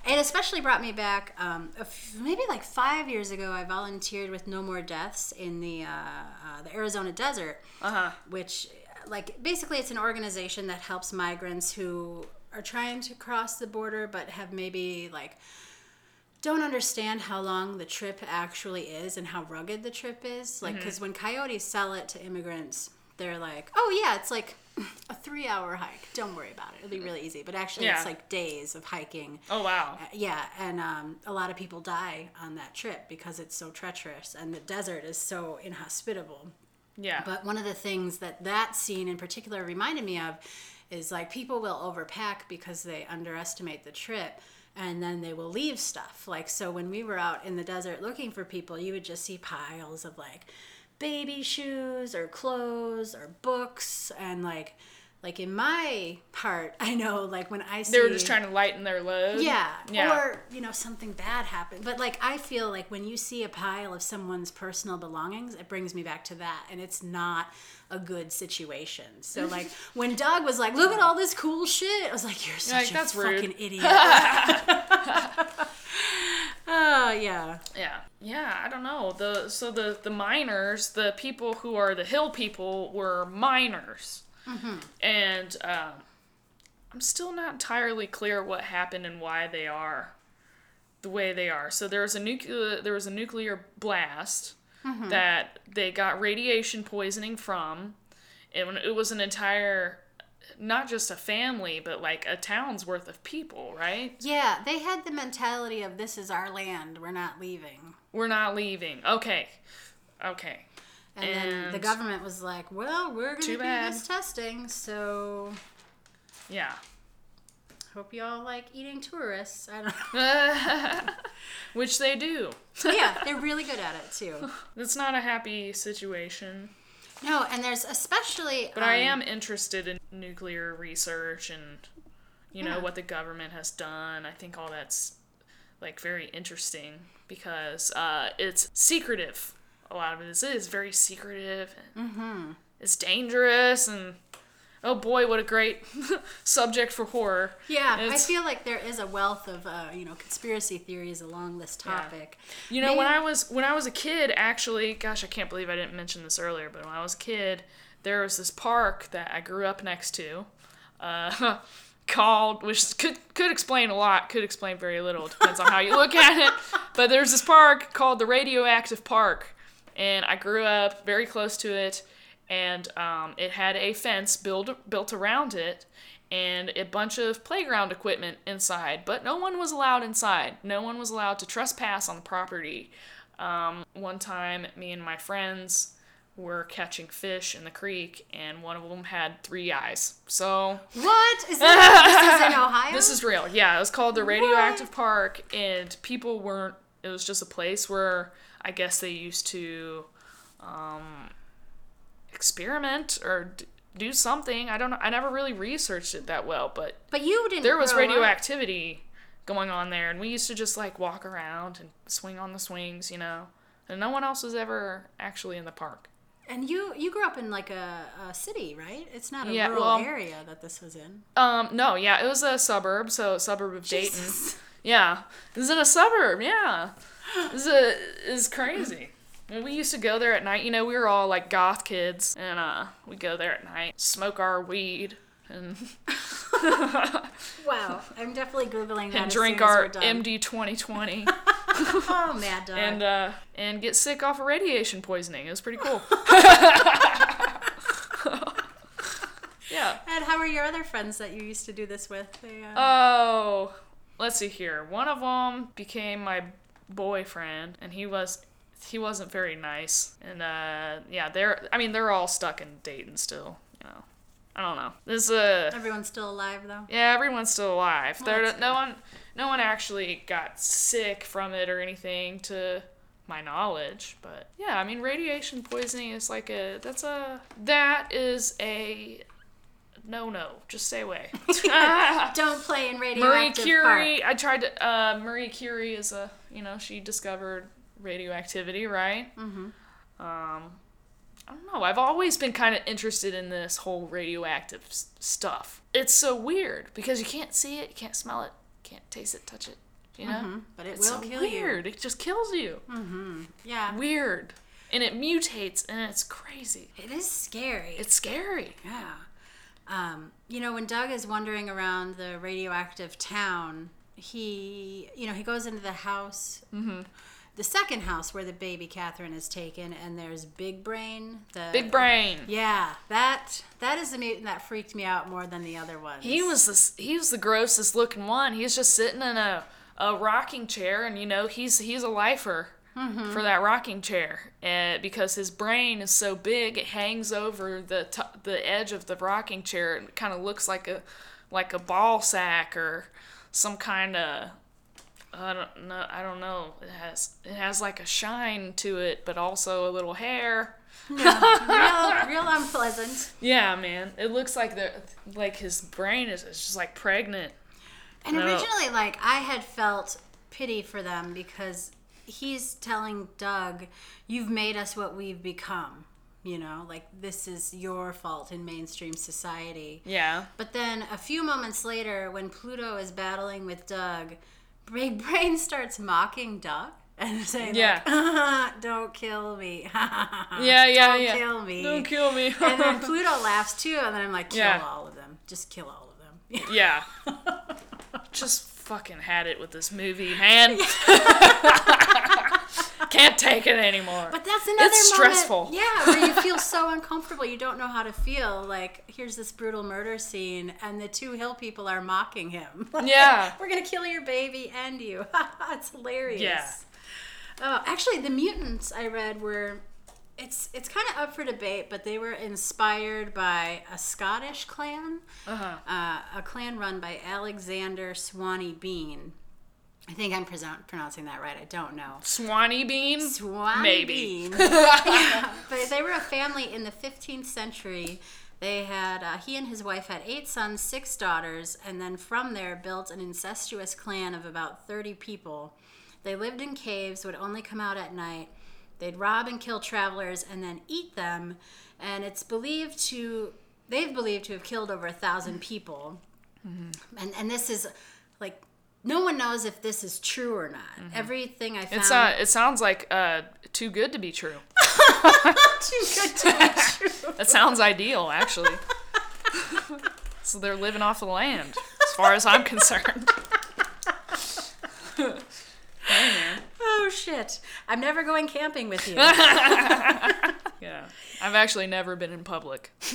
Speaker 1: it especially brought me back um, a f- maybe like five years ago i volunteered with no more deaths in the uh, uh, the arizona desert
Speaker 2: Uh huh.
Speaker 1: which like basically it's an organization that helps migrants who are trying to cross the border but have maybe like don't understand how long the trip actually is and how rugged the trip is like because when coyotes sell it to immigrants they're like oh yeah it's like a three hour hike don't worry about it it'll be really easy but actually
Speaker 2: Yeah.
Speaker 1: it's like days of hiking
Speaker 2: Oh wow.
Speaker 1: uh, yeah, and um, a lot of people die on that trip because it's so treacherous and the desert is so inhospitable.
Speaker 2: Yeah.
Speaker 1: But one of the things that that scene in particular reminded me of is like people will overpack because they underestimate the trip and then they will leave stuff. Like, so when we were out in the desert looking for people, you would just see piles of like baby shoes or clothes or books and like like in my part, I know like when I see
Speaker 2: They were just trying to lighten their load.
Speaker 1: yeah,
Speaker 2: Yeah.
Speaker 1: or you know something bad happened. But like I feel like when you see a pile of someone's personal belongings, it brings me back to that, and it's not a good situation. So like when Doug was like, "Look at all this cool shit," I was like, "You're such
Speaker 2: like,
Speaker 1: a
Speaker 2: "That's rude."
Speaker 1: fucking idiot." Oh yeah,
Speaker 2: Yeah, yeah. I don't know. The so the the miners, the people who are the hill people, were miners, and um, I'm still not entirely clear what happened and why they are the way they are. So there was a nuclear there was a nuclear blast that they got radiation poisoning from. and it was an entire, not just a family, but like a town's worth of people, right?
Speaker 1: yeah. They had the mentality of "This is our land. We're not leaving."
Speaker 2: We're not leaving. Okay. Okay.
Speaker 1: And, then the government was like, "Well, we're going to do
Speaker 2: bad.
Speaker 1: this testing, so
Speaker 2: Yeah.
Speaker 1: hope y'all like eating tourists." I don't know.
Speaker 2: Which they do.
Speaker 1: yeah, they're really good at it too.
Speaker 2: It's not a happy situation.
Speaker 1: No, and there's especially.
Speaker 2: But I
Speaker 1: um,
Speaker 2: am interested in nuclear research and, you know, what the government has done. I think all that's, like, very interesting because uh, it's secretive. A lot of it is, very secretive. And
Speaker 1: Mm-hmm.
Speaker 2: It's dangerous and, oh boy, what a great subject for horror.
Speaker 1: Yeah, I feel like there is a wealth of uh, you know conspiracy theories along this topic.
Speaker 2: You know, when I was when I was a kid, actually, gosh, I can't believe I didn't mention this earlier. But when I was a kid, there was this park that I grew up next to, uh, called, which could could explain a lot, could explain very little. Depends on how you look at it. But there's this park called the Radioactive Park, and I grew up very close to it, and um, it had a fence built built around it. And a bunch of playground equipment inside, but no one was allowed inside. No one was allowed to trespass on the property. Um, one time, me and my friends were catching fish in the creek, and one of them had three eyes. So
Speaker 1: What is that? this is in Ohio.
Speaker 2: this is real. Yeah, it was called the Radioactive Park, and people weren't. It was just a place where I guess they used to um, experiment or d- do something. I don't know. I never really researched it that well, but
Speaker 1: But you didn't.
Speaker 2: there was
Speaker 1: grow up-
Speaker 2: radioactivity going on there, and we used to just like walk around and swing on the swings, you know. And no one else was ever actually in the park.
Speaker 1: And you you grew up in like a, a city, right? It's not a
Speaker 2: Yeah,
Speaker 1: rural
Speaker 2: well-
Speaker 1: area that this was in.
Speaker 2: Um, no, yeah, it was a suburb, so a suburb of Dayton. Yeah, this is in a suburb. Yeah, is a, is crazy. And we used to go there at night. You know, we were all like goth kids, and uh, we go there at night, smoke our weed, and,
Speaker 1: Wow, I'm definitely googling that.
Speaker 2: and drink our. MD twenty twenty,
Speaker 1: Oh, Mad Dog.
Speaker 2: and uh, and get sick off of radiation poisoning. It was pretty cool. yeah.
Speaker 1: And how were your other friends that you used to do this with? They, uh,
Speaker 2: Oh, let's see here. One of them became my boyfriend, and he was he wasn't very nice. And uh, yeah, they're I mean they're all stuck in Dayton still. You know, I don't know. This uh
Speaker 1: everyone's still alive though.
Speaker 2: yeah, everyone's still alive.
Speaker 1: Well,
Speaker 2: there no one no one actually got sick from it or anything to my knowledge but yeah i mean radiation poisoning is like a that's a that is a no no just stay away
Speaker 1: Don't play in radioactive Marie
Speaker 2: Curie.
Speaker 1: Park.
Speaker 2: I tried to. Uh, Marie Curie is a. You know, she discovered radioactivity, right? Mm-hmm. Um, I don't know. I've always been kind of interested in this whole radioactive s- stuff. It's so weird because you can't see it, you can't smell it, can't taste it, touch it. You know,
Speaker 1: But it
Speaker 2: it's
Speaker 1: will
Speaker 2: so
Speaker 1: kill
Speaker 2: weird. It just kills you.
Speaker 1: you. Yeah,
Speaker 2: Weird, and it mutates, and it's crazy.
Speaker 1: it is scary.
Speaker 2: It's scary.
Speaker 1: Yeah. Um, you know, when Doug is wandering around the radioactive town, he, you know, he goes into the house,
Speaker 2: Mm-hmm.
Speaker 1: the second house where the baby Catherine is taken, and there's Big Brain. The
Speaker 2: Big brain.
Speaker 1: Yeah, that that is the mutant that freaked me out more than the other ones.
Speaker 2: He was this. He was the grossest looking one. He was just sitting in a, a rocking chair, and you know he's he's a lifer Mm-hmm. for that rocking chair, and because his brain is so big, it hangs over the t- the edge of the rocking chair, and kind of looks like a like a ball sack or some kind of I don't know. I don't know. It has it has like a shine to it, but also a little hair.
Speaker 1: real, real unpleasant.
Speaker 2: Yeah, man. It looks like the like his brain is, is just like pregnant.
Speaker 1: And
Speaker 2: No.
Speaker 1: originally, like I had felt pity for them because he's telling Doug, "You've made us what we've become." You know, like this is your fault in mainstream society.
Speaker 2: Yeah.
Speaker 1: But then a few moments later, when Pluto is battling with Doug, Big Brain starts mocking Doug and saying,
Speaker 2: Yeah.
Speaker 1: like, uh-huh, "Don't kill me."
Speaker 2: Yeah, yeah,
Speaker 1: Don't
Speaker 2: yeah.
Speaker 1: kill me.
Speaker 2: Don't kill me.
Speaker 1: and then Pluto laughs too, and then I'm like, "Kill
Speaker 2: Yeah.
Speaker 1: all of them. Just kill all of them."
Speaker 2: yeah. Just fucking had it with this movie, man. Can't take it anymore.
Speaker 1: But that's another
Speaker 2: It's
Speaker 1: moment-
Speaker 2: stressful.
Speaker 1: Yeah, where you feel so uncomfortable, you don't know how to feel. Like here's this brutal murder scene, and the two hill people are mocking him.
Speaker 2: Yeah.
Speaker 1: we're gonna kill your baby and you. it's hilarious.
Speaker 2: Yeah.
Speaker 1: Oh, actually, the mutants I read were. It's it's kind of up for debate, but they were inspired by a Scottish clan,
Speaker 2: Uh-huh.
Speaker 1: uh, a clan run by Alexander Swanee Bean. I think I'm pronoun- pronouncing that right. I don't know.
Speaker 2: Swanee bean?
Speaker 1: Swanee
Speaker 2: Maybe.
Speaker 1: Bean. yeah, but they were a family in the 15th century. They had uh, he and his wife had eight sons, six daughters, and then from there built an incestuous clan of about 30 people. They lived in caves, would only come out at night. They'd rob and kill travelers and then eat them. And it's believed to they've believed to have killed over a thousand people. And and this is like no one knows if this is true or not. Everything I found
Speaker 2: It's uh it sounds like uh too good to be true.
Speaker 1: too good to be true.
Speaker 2: That sounds ideal, actually. so they're living off the land, as far as I'm concerned.
Speaker 1: Oh shit! I'm never going camping with you.
Speaker 2: Yeah. I've actually never been in public.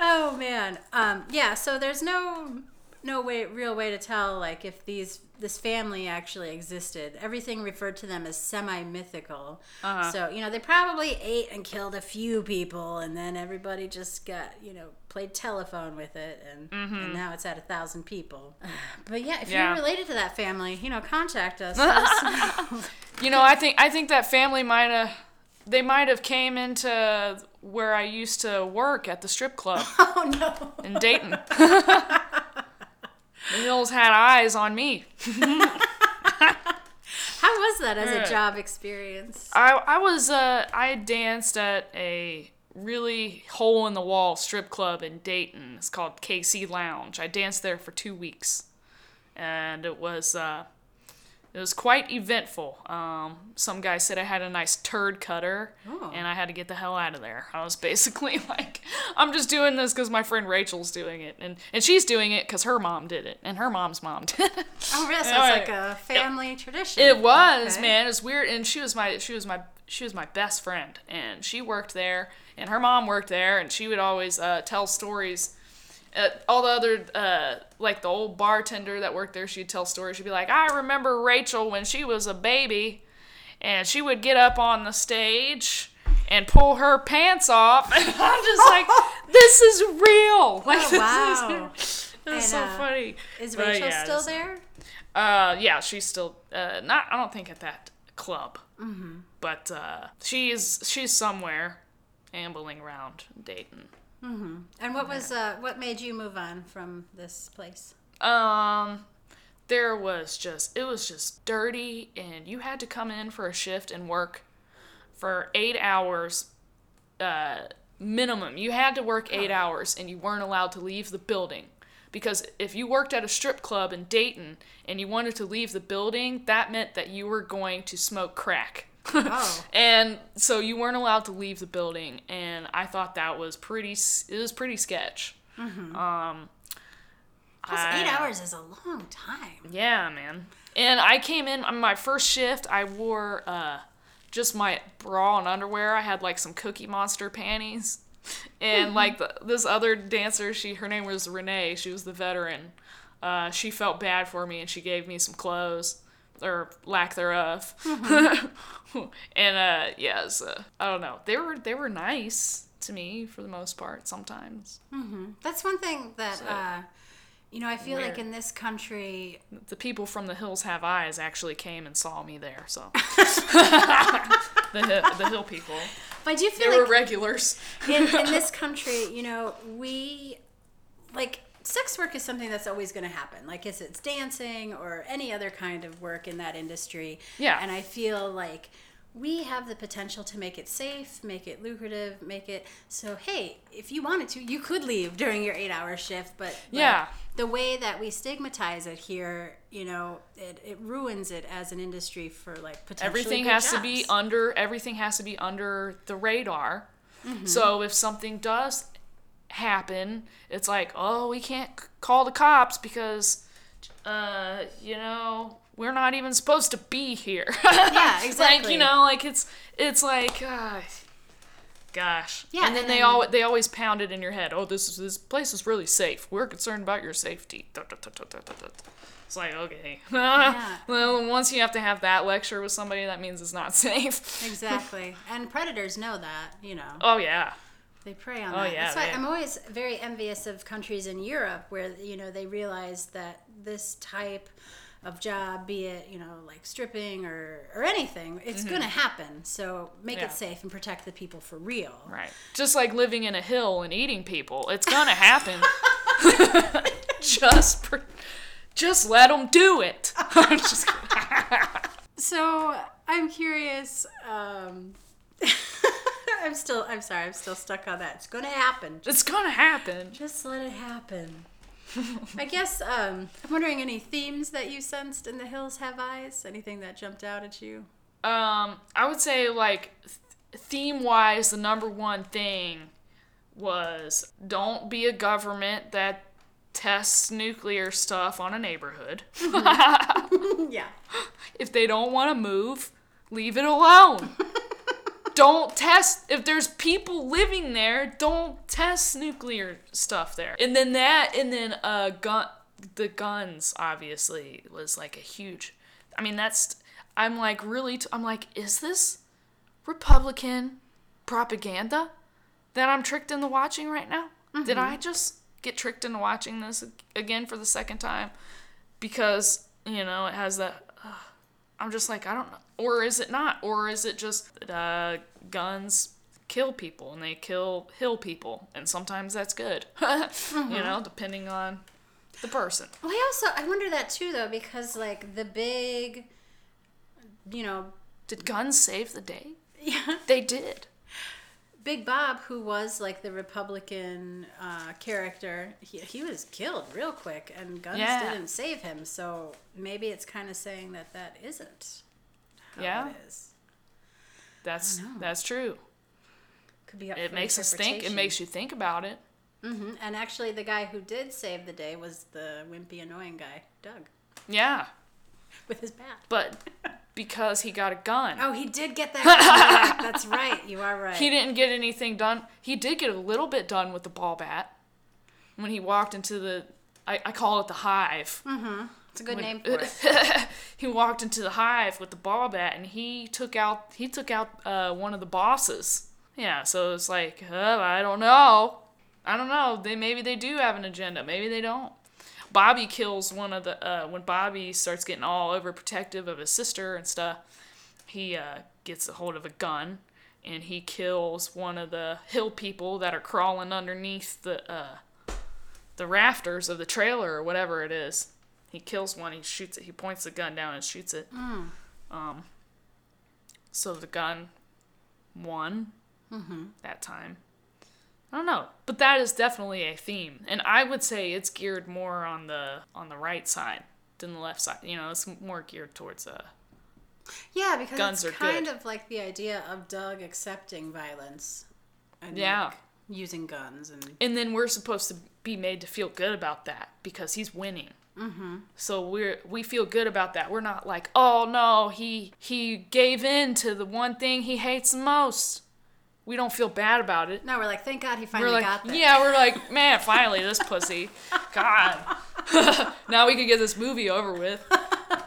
Speaker 1: oh man. Um, yeah. So there's no no way real way to tell like if these this family actually existed. Everything referred to them as semi mythical.
Speaker 2: Uh-huh.
Speaker 1: So you know they probably ate and killed a few people, and then everybody just got you know played telephone with it, and and now it's at a thousand people. But yeah, if
Speaker 2: Mm-hmm. Yeah.
Speaker 1: you're related to that family, you know contact us.
Speaker 2: You know, I think I think that family might have they might have came into where I used to work at the strip club
Speaker 1: oh no.
Speaker 2: in Dayton. the Hills had eyes on me.
Speaker 1: How was that as a job experience?
Speaker 2: I I was uh I danced at a really hole in the wall strip club in Dayton. It's called KC Lounge. I danced there for two weeks, and it was uh it was quite eventful. Um, some guy said I had a nice turd cutter,
Speaker 1: Oh.
Speaker 2: and I had to get the hell out of there. I was basically like, I'm just doing this because my friend Rachel's doing it, and and she's doing it because her mom did it, and her mom's mom did it.
Speaker 1: Oh, really? So it's like a family tradition.
Speaker 2: It was,
Speaker 1: Okay.
Speaker 2: man. It's weird, and she was my she was my she was my best friend, and she worked there, and her mom worked there, and she would always uh, tell stories. Uh, all the other uh, like the old bartender that worked there, she'd tell stories. She'd be like, "I remember Rachel when she was a baby, and she would get up on the stage." And pull her pants off, and I'm just like, "This is real!" Like,
Speaker 1: Oh,
Speaker 2: this
Speaker 1: wow.
Speaker 2: is,
Speaker 1: And,
Speaker 2: that's so
Speaker 1: uh,
Speaker 2: funny.
Speaker 1: Is
Speaker 2: But
Speaker 1: Rachel
Speaker 2: yeah,
Speaker 1: still there?
Speaker 2: uh, yeah, she's still uh, not. I don't think at that club, mm-hmm. but uh, she's she's somewhere ambling around Dayton.
Speaker 1: And what was uh, what made you move on from this place?
Speaker 2: Um, there was just it was just dirty, and you had to come in for a shift and work for eight hours, uh, minimum. You had to work eight hours, and you weren't allowed to leave the building. Because if you worked at a strip club in Dayton and you wanted to leave the building, that meant that you were going to smoke crack.
Speaker 1: Oh.
Speaker 2: and so you weren't allowed to leave the building, and I thought that was pretty. It was pretty sketch. Um,
Speaker 1: Plus, eight
Speaker 2: I-
Speaker 1: hours is a long time.
Speaker 2: yeah, man. And I came in on my first shift. I wore uh, just my bra and underwear. I had like some Cookie Monster panties, and like the, this other dancer, she her name was Renee. She was the veteran. Uh, she felt bad for me, and she gave me some clothes or lack thereof. and uh, yeah, so, I don't know. They were they were nice to me for the most part. Sometimes.
Speaker 1: That's one thing that uh, You know, I feel like in this country,
Speaker 2: The people from the hills have eyes actually came and saw me there, so the the hill people.
Speaker 1: but I do feel
Speaker 2: They
Speaker 1: feel
Speaker 2: were
Speaker 1: like
Speaker 2: regulars.
Speaker 1: in, in this country, you know, we like sex work is something that's always going to happen. Like, if it's dancing or any other kind of work in that industry.
Speaker 2: Yeah.
Speaker 1: And I feel like we have the potential to make it safe, make it lucrative, make it so. Hey, if you wanted to, you could leave during your eight-hour shift. But,
Speaker 2: Yeah.
Speaker 1: the way that we stigmatize it here, you know, it, it ruins it as an industry for like potentially
Speaker 2: everything has to be under everything has to be under the radar
Speaker 1: Mm-hmm.
Speaker 2: so if something does happen. It's like oh we can't c- call the cops because uh you know we're not even supposed to be here.
Speaker 1: Yeah, exactly.
Speaker 2: like you know like it's it's like uh, gosh.
Speaker 1: Yeah,
Speaker 2: and then
Speaker 1: and
Speaker 2: they all they always pound it in your head. Oh this is this place is really safe. We're concerned about your safety. It's like okay. Yeah. well once you have to have that lecture with somebody that means it's not safe.
Speaker 1: Exactly. and predators know that, you know.
Speaker 2: oh yeah
Speaker 1: They prey on
Speaker 2: Oh,
Speaker 1: that.
Speaker 2: yeah,
Speaker 1: That's why
Speaker 2: they-
Speaker 1: I'm always very envious of countries in Europe where, you know, they realize that this type of job, be it, you know, like stripping or, or anything, it's going to happen. So make
Speaker 2: Mm-hmm. Yeah.
Speaker 1: it safe and protect the people for real.
Speaker 2: Right. Just like living in a hill and eating people. It's gonna happen. just, pr- just let them do it.
Speaker 1: So I'm curious. Um, I'm still, I'm sorry, I'm still stuck on that. It's to happen.
Speaker 2: It's gonna happen.
Speaker 1: Just let it happen. I guess um, I'm wondering any themes that you sensed in The Hills Have Eyes? Anything that jumped out at you?
Speaker 2: Um, I would say like th- theme wise, the number one thing was don't be a government that tests nuclear stuff on a neighborhood.
Speaker 1: yeah.
Speaker 2: If they don't want to move, leave it alone. don't test if there's people living there, don't test nuclear stuff there. And then that and then uh gun the guns obviously was like a huge I mean that's I'm like really t- I'm like is this Republican propaganda that I'm tricked into watching right now? Did I just get tricked into watching this again for the second time because you know it has that I'm just like, I don't know. Or is it not? Or is it just uh, guns kill people and they kill hill people? And sometimes that's good, you know, depending on the person.
Speaker 1: Well, I also I wonder that too though because like the big, you know,
Speaker 2: Did guns save the day?
Speaker 1: yeah,
Speaker 2: They did.
Speaker 1: Big Bob, who was like the Republican uh, character, he, he was killed real quick, and guns
Speaker 2: Yeah.
Speaker 1: didn't save him. So maybe it's kind of saying that that isn't how
Speaker 2: Yeah.
Speaker 1: it is.
Speaker 2: That's that's true.
Speaker 1: Could be up
Speaker 2: It makes us think. It makes you think about it.
Speaker 1: hmm And actually, the guy who did save the day was the wimpy, annoying guy, Doug,
Speaker 2: Yeah,
Speaker 1: with his bat.
Speaker 2: but because he got a gun,
Speaker 1: Oh, he did get that gun. That's right. You are right.
Speaker 2: he didn't get anything done. He did get a little bit done with the ball bat when he walked into the. I, I call it the hive. Mm-hmm.
Speaker 1: It's a good
Speaker 2: when-
Speaker 1: name for it.
Speaker 2: he walked into the hive with the ball bat and he took out he took out uh, one of the bosses. Yeah, so it's like uh, I don't know, I don't know. They maybe they do have an agenda, maybe they don't. Bobby kills one of the uh, when Bobby starts getting all overprotective of his sister and stuff. He uh, gets a hold of a gun and he kills one of the hill people that are crawling underneath the uh, the rafters of the trailer or whatever it is. He kills one. He shoots it. He points the gun down and shoots it. Um. So the gun won that time. I don't know, but that is definitely a theme, and I would say it's geared more on the on the right side than the left side. You know, it's more geared towards uh
Speaker 1: Yeah, because
Speaker 2: Guns
Speaker 1: it's
Speaker 2: are
Speaker 1: kind
Speaker 2: good.
Speaker 1: of like the idea of Doug accepting violence. And
Speaker 2: Yeah.
Speaker 1: like, using guns and
Speaker 2: and then we're supposed to be made to feel good about that because he's winning. Mm-hmm. So we're we feel good about that. We're not like, oh no, he he gave in to the one thing he hates the most. We don't feel bad about it.
Speaker 1: no, we're like, thank God he finally
Speaker 2: like,
Speaker 1: got there.
Speaker 2: yeah, we're like, man, finally this pussy. God, now we can get this movie over with.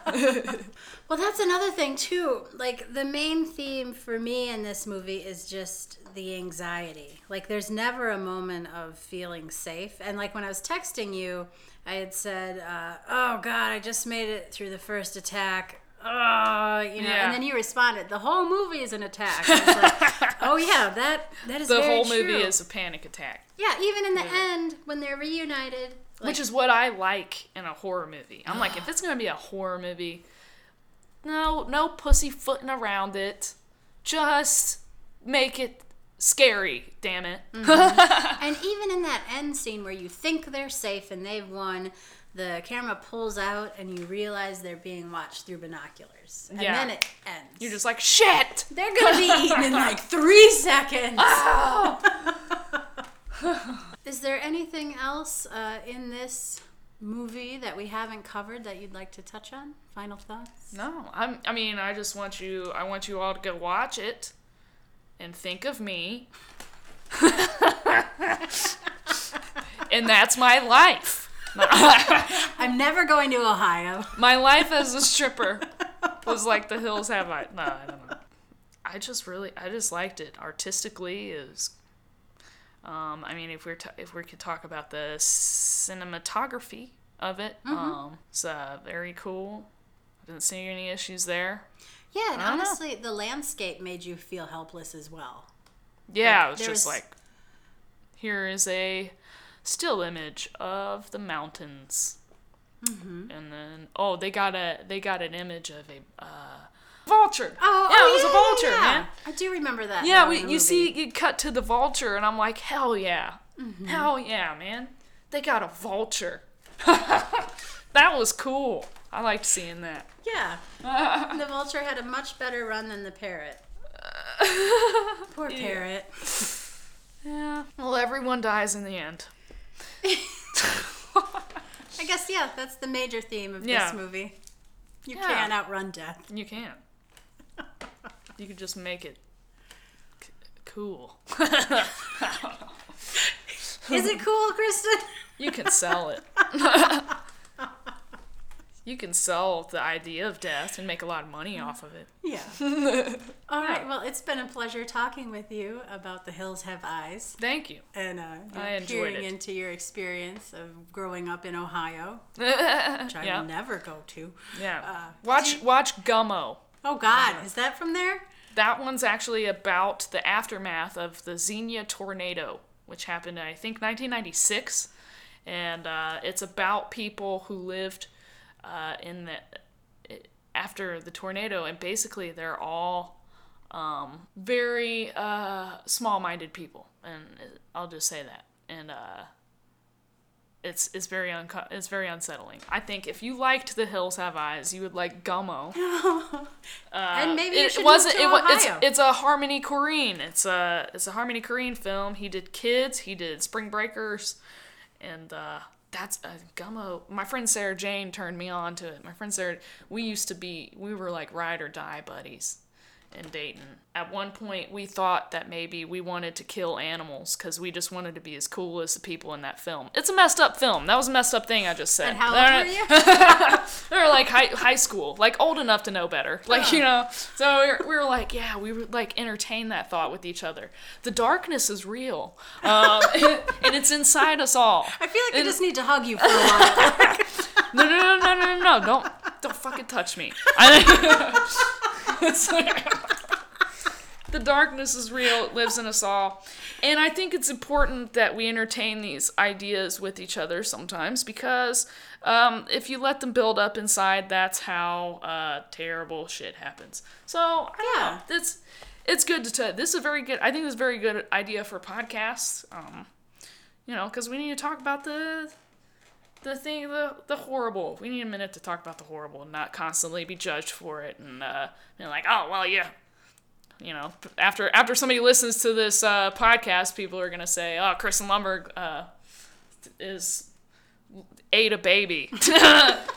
Speaker 1: Well, that's another thing too. Like the main theme for me in this movie is just the anxiety. Like there's never a moment of feeling safe. And like when I was texting you, I had said, uh, "Oh God, I just made it through the first attack." Oh, you know,
Speaker 2: Yeah.
Speaker 1: and then you responded, "The whole movie is an attack." And I was like, "Oh yeah, that that is
Speaker 2: The whole movie
Speaker 1: true.
Speaker 2: is a panic attack.
Speaker 1: yeah." Even in the end, when they're reunited, like,
Speaker 2: which is what I like in a horror movie. I'm like, if it's gonna be a horror movie, no, no pussyfooting around it. Just make it scary. Damn it. Mm-hmm.
Speaker 1: And even in that end scene where you think they're safe and they've won, the camera pulls out and you realize they're being watched through binoculars. And
Speaker 2: Yeah.
Speaker 1: then it ends.
Speaker 2: You're just like shit.
Speaker 1: they're gonna be eaten in like three seconds. Is there anything else uh, in this movie that we haven't covered that you'd like to touch on? Final thoughts?
Speaker 2: No, I'm. I mean, I just want you. I want you all to go watch it, and think of me. and that's my life.
Speaker 1: I'm never going to Ohio.
Speaker 2: My life as a stripper was like the hills have I. No, I don't know. I just really, I just liked it artistically. Is, um, I mean, if we're t- if we could talk about the cinematography of it, um, it's uh, very cool. I didn't see any issues there.
Speaker 1: Yeah, and
Speaker 2: don't know.
Speaker 1: honestly, the landscape made you feel helpless as well.
Speaker 2: Yeah,
Speaker 1: Like,
Speaker 2: it was just
Speaker 1: was-
Speaker 2: like, here is a still image of the mountains,
Speaker 1: Mm-hmm.
Speaker 2: and then oh, they got a they got an image of a uh, vulture.
Speaker 1: Oh,
Speaker 2: yeah,
Speaker 1: oh,
Speaker 2: it was a vulture,
Speaker 1: yeah, yeah.
Speaker 2: man.
Speaker 1: I do remember that.
Speaker 2: Yeah, we, you see, you cut to the vulture, and I'm like, hell yeah,
Speaker 1: Mm-hmm.
Speaker 2: hell yeah, man. They got a vulture. that was cool. I liked seeing that.
Speaker 1: Yeah. the vulture had a much better run than the parrot. Poor parrot.
Speaker 2: Yeah. Well, everyone dies in the end.
Speaker 1: I guess, yeah, that's the major theme of
Speaker 2: Yeah.
Speaker 1: this movie. You
Speaker 2: Yeah.
Speaker 1: can't outrun death.
Speaker 2: You can't. You could just make it c- cool.
Speaker 1: Is it cool, Kristen?
Speaker 2: You can sell it. You can sell the idea of death and make a lot of money off of it.
Speaker 1: Yeah. All right. Well, it's been a pleasure talking with you about The Hills Have Eyes
Speaker 2: Thank you.
Speaker 1: and uh,
Speaker 2: I enjoyed
Speaker 1: peering
Speaker 2: it.
Speaker 1: into your experience of growing up in Ohio, which I
Speaker 2: Yeah.
Speaker 1: will never go to.
Speaker 2: Yeah.
Speaker 1: Uh,
Speaker 2: watch watch Gummo.
Speaker 1: Oh, God. Is that from there?
Speaker 2: That one's actually about the aftermath of the Xenia tornado, which happened, I think, 1996. And uh, it's about people who lived uh, in the after the tornado, and basically they're all um, very uh, small-minded people, and I'll just say that. And uh, it's it's very unco- it's very unsettling. I think if you liked The Hills Have Eyes, you would like Gummo.
Speaker 1: and maybe you
Speaker 2: Uh, it
Speaker 1: should
Speaker 2: wasn't.
Speaker 1: move to
Speaker 2: it was. It's, it's a Harmony Korine. It's a it's a Harmony Korine film. He did Kids. He did Spring Breakers, and uh, that's a Gummo. My friend Sarah Jane turned me on to it. My friend Sarah. We used to be. We were like ride or die buddies in Dayton. At one point, we thought that maybe we wanted to kill animals because we just wanted to be as cool as the people in that film. It's a messed up film. That was a messed up thing I just said.
Speaker 1: and how old were you?
Speaker 2: we were like high, high school, like old enough to know better. Like, you know, so we were, we were like, yeah, we would like entertain that thought with each other. The darkness is real. Um, and it's inside us all.
Speaker 1: I feel like I just need to hug you for a while.
Speaker 2: No, no, no, no, no, no, no, don't, don't fucking touch me. I, the darkness is real. It lives in us all. And I think it's important that we entertain these ideas with each other sometimes because um, if you let them build up inside, that's how uh, terrible shit happens. So, I
Speaker 1: Yeah.
Speaker 2: know. It's, it's good to tell. This is a very good, I think this is a very good idea for podcasts. Um, you know, because we need to talk about the the thing the the horrible we need a minute to talk about the horrible and not constantly be judged for it and uh and like oh well yeah. You know after after somebody listens to this uh podcast people are gonna say oh kristen lumberg uh is ate a baby.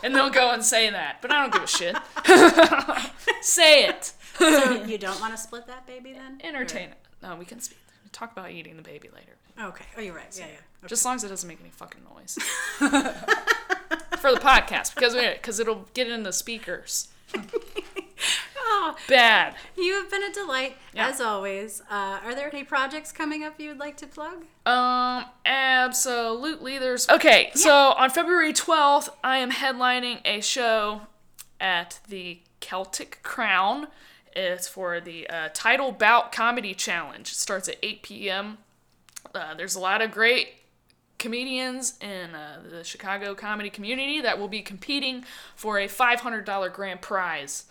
Speaker 2: And they'll go and say that but i don't give a shit. Say it.
Speaker 1: So you don't want to split that baby then?
Speaker 2: entertain it. No we can speak. Talk about eating the baby later
Speaker 1: Okay. Oh, you're right. Yeah, yeah. Okay.
Speaker 2: just as long as it doesn't make any fucking noise for the podcast because we because it'll get in the speakers.
Speaker 1: Oh,
Speaker 2: bad.
Speaker 1: You have been a delight,
Speaker 2: Yeah.
Speaker 1: as always. Uh, are there any projects coming up you would like to plug?
Speaker 2: Um, absolutely. There's okay. So on February 12th, I am headlining a show at the Celtic Crown. It's for the uh, Title Bout Comedy Challenge. It starts at 8 p.m. Uh, there's a lot of great comedians in uh, the Chicago comedy community that will be competing for a $500 grand prize.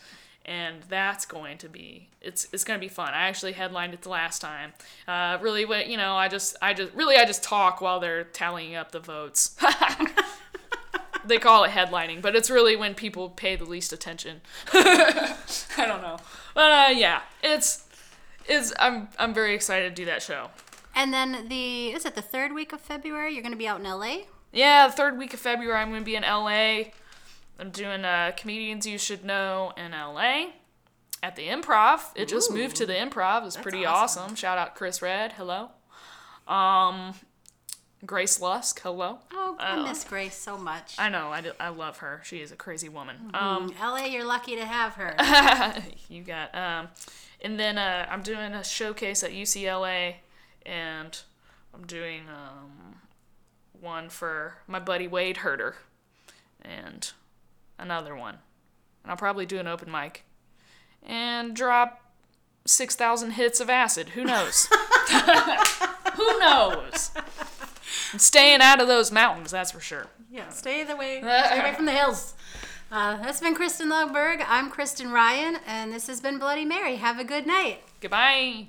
Speaker 2: And that's going to be it's it's going to be fun. I actually headlined it the last time. Uh, really, what you know, I just I just really I just talk while they're tallying up the votes. they call it headlining, but it's really when people pay the least attention. I don't know, but uh, yeah, it's it's I'm I'm very excited to do that show.
Speaker 1: And then the is it the third week of February? You're going to be out in LA.
Speaker 2: Yeah, the third week of February, I'm going to be in LA. I'm doing uh, Comedians You Should Know in LA at the Improv. It just moved to the Improv. It's pretty
Speaker 1: awesome.
Speaker 2: awesome. Shout out Chris Redd. Hello. Um, Grace Lusk. Hello.
Speaker 1: Oh, I miss Grace so much.
Speaker 2: I know. I, do- I love her. She is a crazy woman. Um,
Speaker 1: Mm, LA, you're lucky to have her.
Speaker 2: you got um, and then uh, I'm doing a showcase at UCLA, and I'm doing um, one for my buddy Wade Herder, and another one, and I'll probably do an open mic, and drop six thousand hits of acid. Who knows? Who knows? I'm staying out of those mountains, that's for sure.
Speaker 1: yeah, stay the way, stay away from the hills. Uh, that's been Kristen Logberg. I'm Kristen Ryan, and this has been Bloody Mary. Have a good night.
Speaker 2: Goodbye.